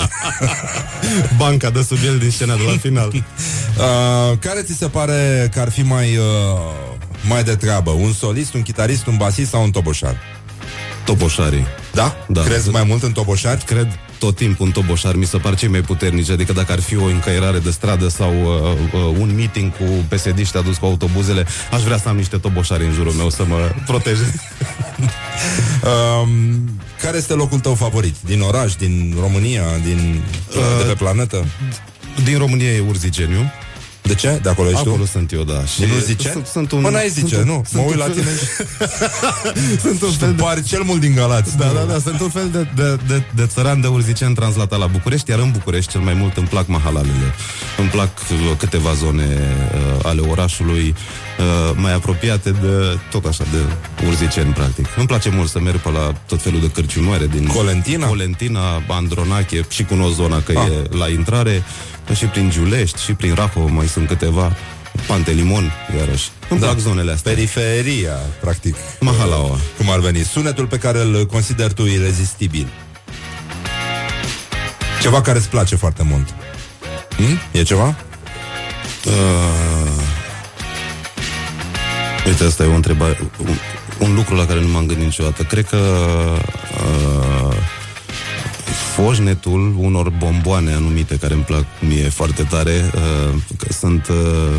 Banca de sub el din scena de la final. Uh, care ți se pare că ar fi mai, uh, mai de treabă? Un solist, un chitarist, un basist sau un toboșar? Toboșarii. Da? Da. Crezi mai mult în toboșari? Cred tot timpul în toboșar mi se par cei mai puternici Adică dacă ar fi o încăierare de stradă Sau uh, uh, un meeting cu psd adus cu autobuzele Aș vrea să am niște toboșari în jurul meu Să mă protejeze Um, care este locul tău favorit? Din oraș, din România, din, uh, de pe planetă? Din România e Urziceniu De ce? De acolo ești Acolo tu? sunt eu, da Și nu zice? Sunt, sunt un, Mă, n-ai zice, sunt, nu. Mă sunt uit un la fel- tine și... Sunt un Și fel tu de pari cel mult din Galați. Da, da, da, sunt un fel de, de, de, de țăran de urzicen translatat la București, iar în București cel mai mult îmi plac mahalalele. Îmi plac uh, câteva zone uh, ale orașului uh, mai apropiate de, tot așa, de urziceni, practic. Îmi place mult să merg pe la tot felul de cârciumoare din Colentina? Colentina, Andronache, și cunosc zona că Ah. e la intrare, și prin Giulești, și prin Rahov, mai sunt câteva, Pantelimon, iarăși. Îmi Da. plac zonele astea. Periferia, practic. Mahalaua. Cum ar veni. Sunetul pe care îl consider tu irezistibil. Ceva care îți place foarte mult. Hmm? E ceva? Uh, uite, asta e o întrebare, un, un lucru la care nu m-am gândit niciodată. Cred că uh, foșnetul unor bomboane anumite care îmi plac mie foarte tare uh, că sunt uh,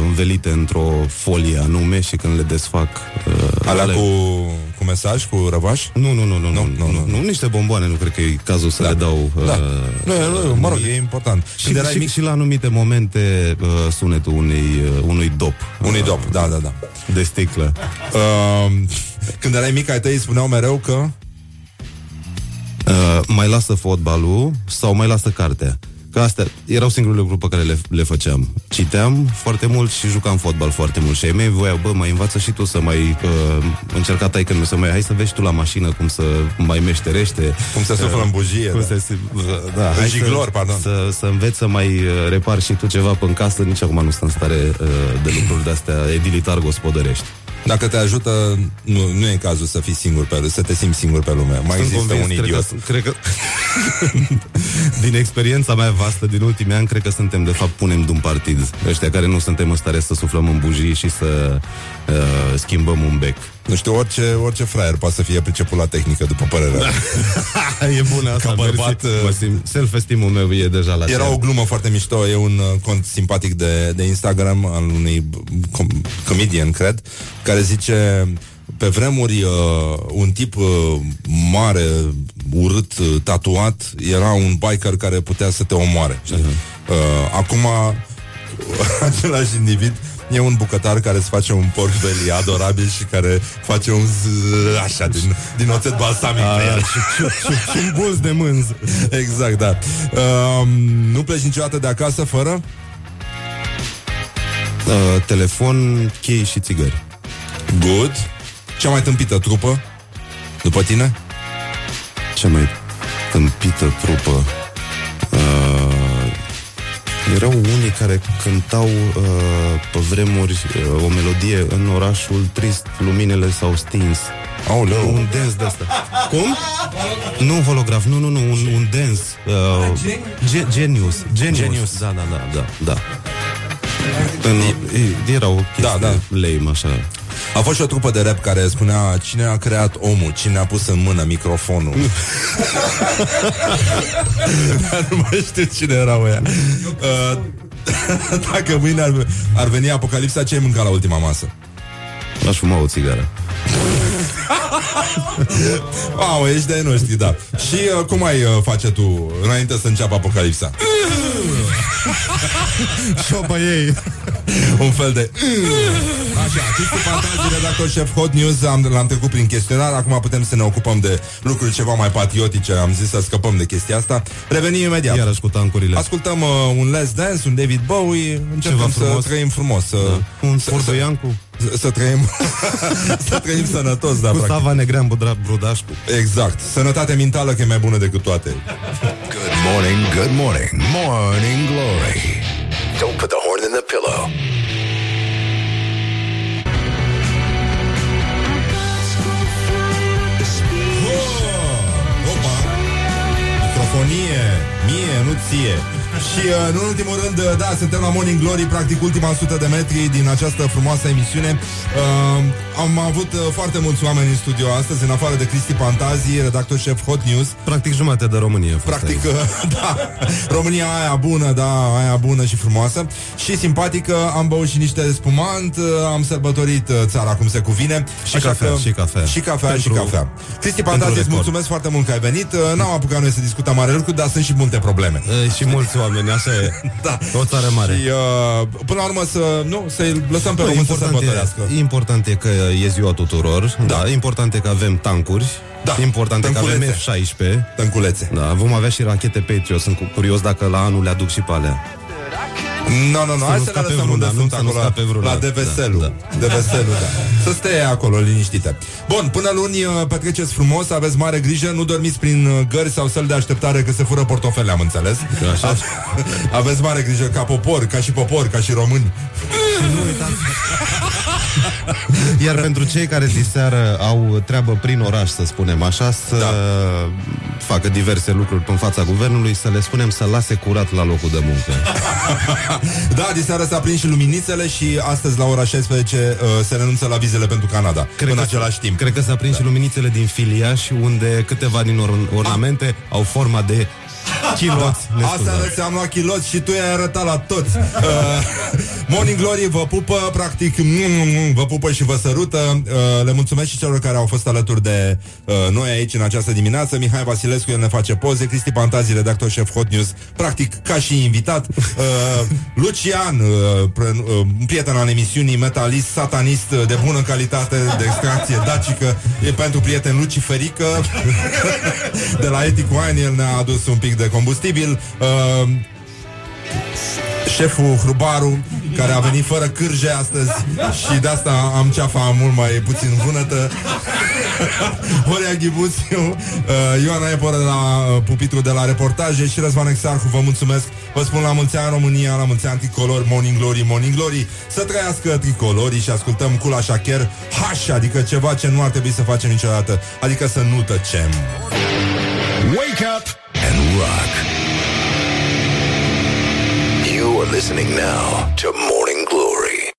învelite într-o folie anume și când le desfac uh, Alea le- cu, cu mesaj, cu răvaș? Nu, nu, nu, nu, nu, nu, nu, nu, niște bomboane, nu cred că e cazul să le dau uh, Da. Nu, nu, mă rog, e important. și, Când erai și, mic, și la anumite momente uh, sunetul unei, uh, unui dop. unui dop, da, da, da. De sticlă. Uh, când erai mic, ai tăi spuneau mereu că Uh, mai lasă fotbalul sau mai lasă cartea. Că astea erau singurele lucruri pe care le, le făceam. Citeam foarte mult și jucam fotbal foarte mult. Și ai mei voiau, bă, mai învață și tu să mai uh, încerca tai când să mai hai să vezi tu la mașină cum să mai meșterește. Cum se suflă în bujie, Cum da. se, se, da, În hai jiglor, să, pardon. Să, să înveți să mai uh, repari și tu ceva pe în casă. Nici acum nu sunt în stare uh, de lucruri de-astea edilitar gospodărești. Dacă te ajută, nu, nu e cazul să fii singur pe lume, să te simți singur pe lume. Mai Sunt există convins, un cred idiot. Că, cred că din experiența mea vastă din ultimii ani, cred că suntem de fapt punem de un partid. Ăștia care nu suntem în stare să suflăm în bujii și să uh, schimbăm un bec. Nu știu, orice, orice fraier poate să fie priceput la tehnică, după părerea mea. e bună asta. Ca bărbat, mersi. Mă simt, self-esteem-ul meu e deja la Era cer. o glumă foarte mișto, e un uh, cont simpatic de, de Instagram al unui com- comedian, cred, care zice pe vremuri uh, un tip uh, mare, urât, uh, tatuat, era un biker care putea să te omoare. știi? Uh, acum același individ E un bucătar care îți face un porc belly adorabil și care face un z, așa din, din oțet balsamic pe el. Și un bulz de mânz. Exact, da. Um, nu pleci niciodată de acasă fără? Uh, telefon, chei și țigări. Good. Cea mai tâmpită trupă? După tine? Ce mai tâmpită trupă? Uh, Erau unii care cântau uh, pe vremuri uh, o melodie în orașul trist, luminile s-au stins. Aoleu. Un dance de asta. Cum? Nu holograf, nu, nu, nu, un, un dance. Uh, ge- genius. Genius. Genius. Da, da, da, da, da. În, e- era o chestie da, da. lame, așa. A fost și o trupă de rap care spunea Cine a creat omul, cine a pus în mână microfonul Dar nu mai știu cine era ăia uh, Dacă mâine ar, ar veni apocalipsa Ce ai mâncat la ultima masă? Aș fuma o țigară. Wow, ești de noștri, da Și uh, cum ai uh, face tu Înainte să înceapă apocalipsa? Șopa ei Un fel de Așa, Cristi Fantazii, redactor șef Hot News am, L-am trecut prin chestionar Acum putem să ne ocupăm de lucruri ceva mai patriotice Am zis să scăpăm de chestia asta Revenim imediat Iarăși cu tancurile. Ascultăm uh, un Les Dance, un David Bowie Încercăm Ceva să frumos. trăim frumos să, Da. Un să, să, Fordoiancu să, să trăim Să trăim sănătos da, cu practic. Sava Negrean Budra- Brudașcu. Exact, sănătate mentală că e mai bună decât toate Good morning, good morning, morning glory. Don't put the horn in the pillow. Opa! Microfonie, mie, nu ție Și uh, în ultimul rând, uh, da, suntem la Morning Glory Practic ultima 100 de metri din această frumoasă emisiune uh, Am avut uh, foarte mulți oameni în studio astăzi În afară de Cristi Pantazi, redactor șef Hot News Practic jumate de România. a fost Practic, aici. uh, da, România aia bună, da, aia bună și frumoasă Și simpatică, am băut și niște spumant uh, Am sărbătorit uh, țara cum se cuvine Și cafea, și cafea. Și cafea, Pentru- și cafea Cristi pentru Pantazi, îți record. mulțumesc foarte mult că ai venit Uh, N-am apucat noi să discutăm mare lucru Dar sunt și multe probleme E, și mulți oameni, așa e. Da. O țară mare. Și uh, până la urmă să, nu, să-i lăsăm pe Bă, român să important, sărbătorească e, important e că e ziua tuturor da. Important e că avem tancuri Da. Important e că avem Tânculețe. F-16 Tânculețe Da, vom avea și rachete Patriot Sunt cu- curios dacă la anul le aduc și pe alea Nu, nu, nu, Să hai nu să le scape lăsăm vreuna, unde nu? sunt Să nu acolo, scape vreuna. la Deveselu. Da, Deveselu, da. Să stea acolo, liniștite. Bun, până luni uh, petreceți frumos, aveți mare grijă, nu dormiți prin uh, gări sau săli de așteptare că se fură portofele, am înțeles. Așa. Aveți mare grijă ca popor, ca și popor, ca și români. Iar pentru cei care diseară au treabă prin oraș, să spunem așa, să da. facă diverse lucruri în fața guvernului, să le spunem să lase curat la locul de muncă. Da, diseară s-a prins și luminițele și astăzi la ora 16 uh, se renunță la vizele pentru Canada. Cred în că același timp. Cred că s-a prins da. și luminițele din Filiaș, unde câteva din or- ornamente au forma de chiloți. Da. Asta înseamnă chiloți și tu i-ai arătat la toți. Uh, Morning Glory vă pupă, practic, mm, vă pupă și vă sărută. Uh, le mulțumesc și celor care au fost alături de uh, noi aici în această dimineață. Mihai Vasilescu, el ne face poze, Cristi Pantazi, redactor șef Hot News, practic ca și invitat. Uh, Lucian, uh, pre- uh, un prieten al emisiunii, metalist, satanist uh, de bună calitate, de extracție dacică, e pentru prieten luciferică. de la Ethic Wine, el ne-a adus un pic de combustibil. Uh, șeful Hrubaru, care a venit fără cârje astăzi și de asta am ceafa mult mai puțin vânătă. Horia Ghibuțiu, uh, Ioana Epor de la uh, pupitru de la reportaje și Răzvan Exarhu, vă mulțumesc. Vă spun la mulți ani România, la mulți ani tricolori, Morning Glory, Morning Glory. Să trăiască tricolorii și ascultăm Cula Shaker Hash, adică ceva ce nu ar trebui să facem niciodată, adică să nu tăcem. Wake up and rock. You're listening now to Morning Glory.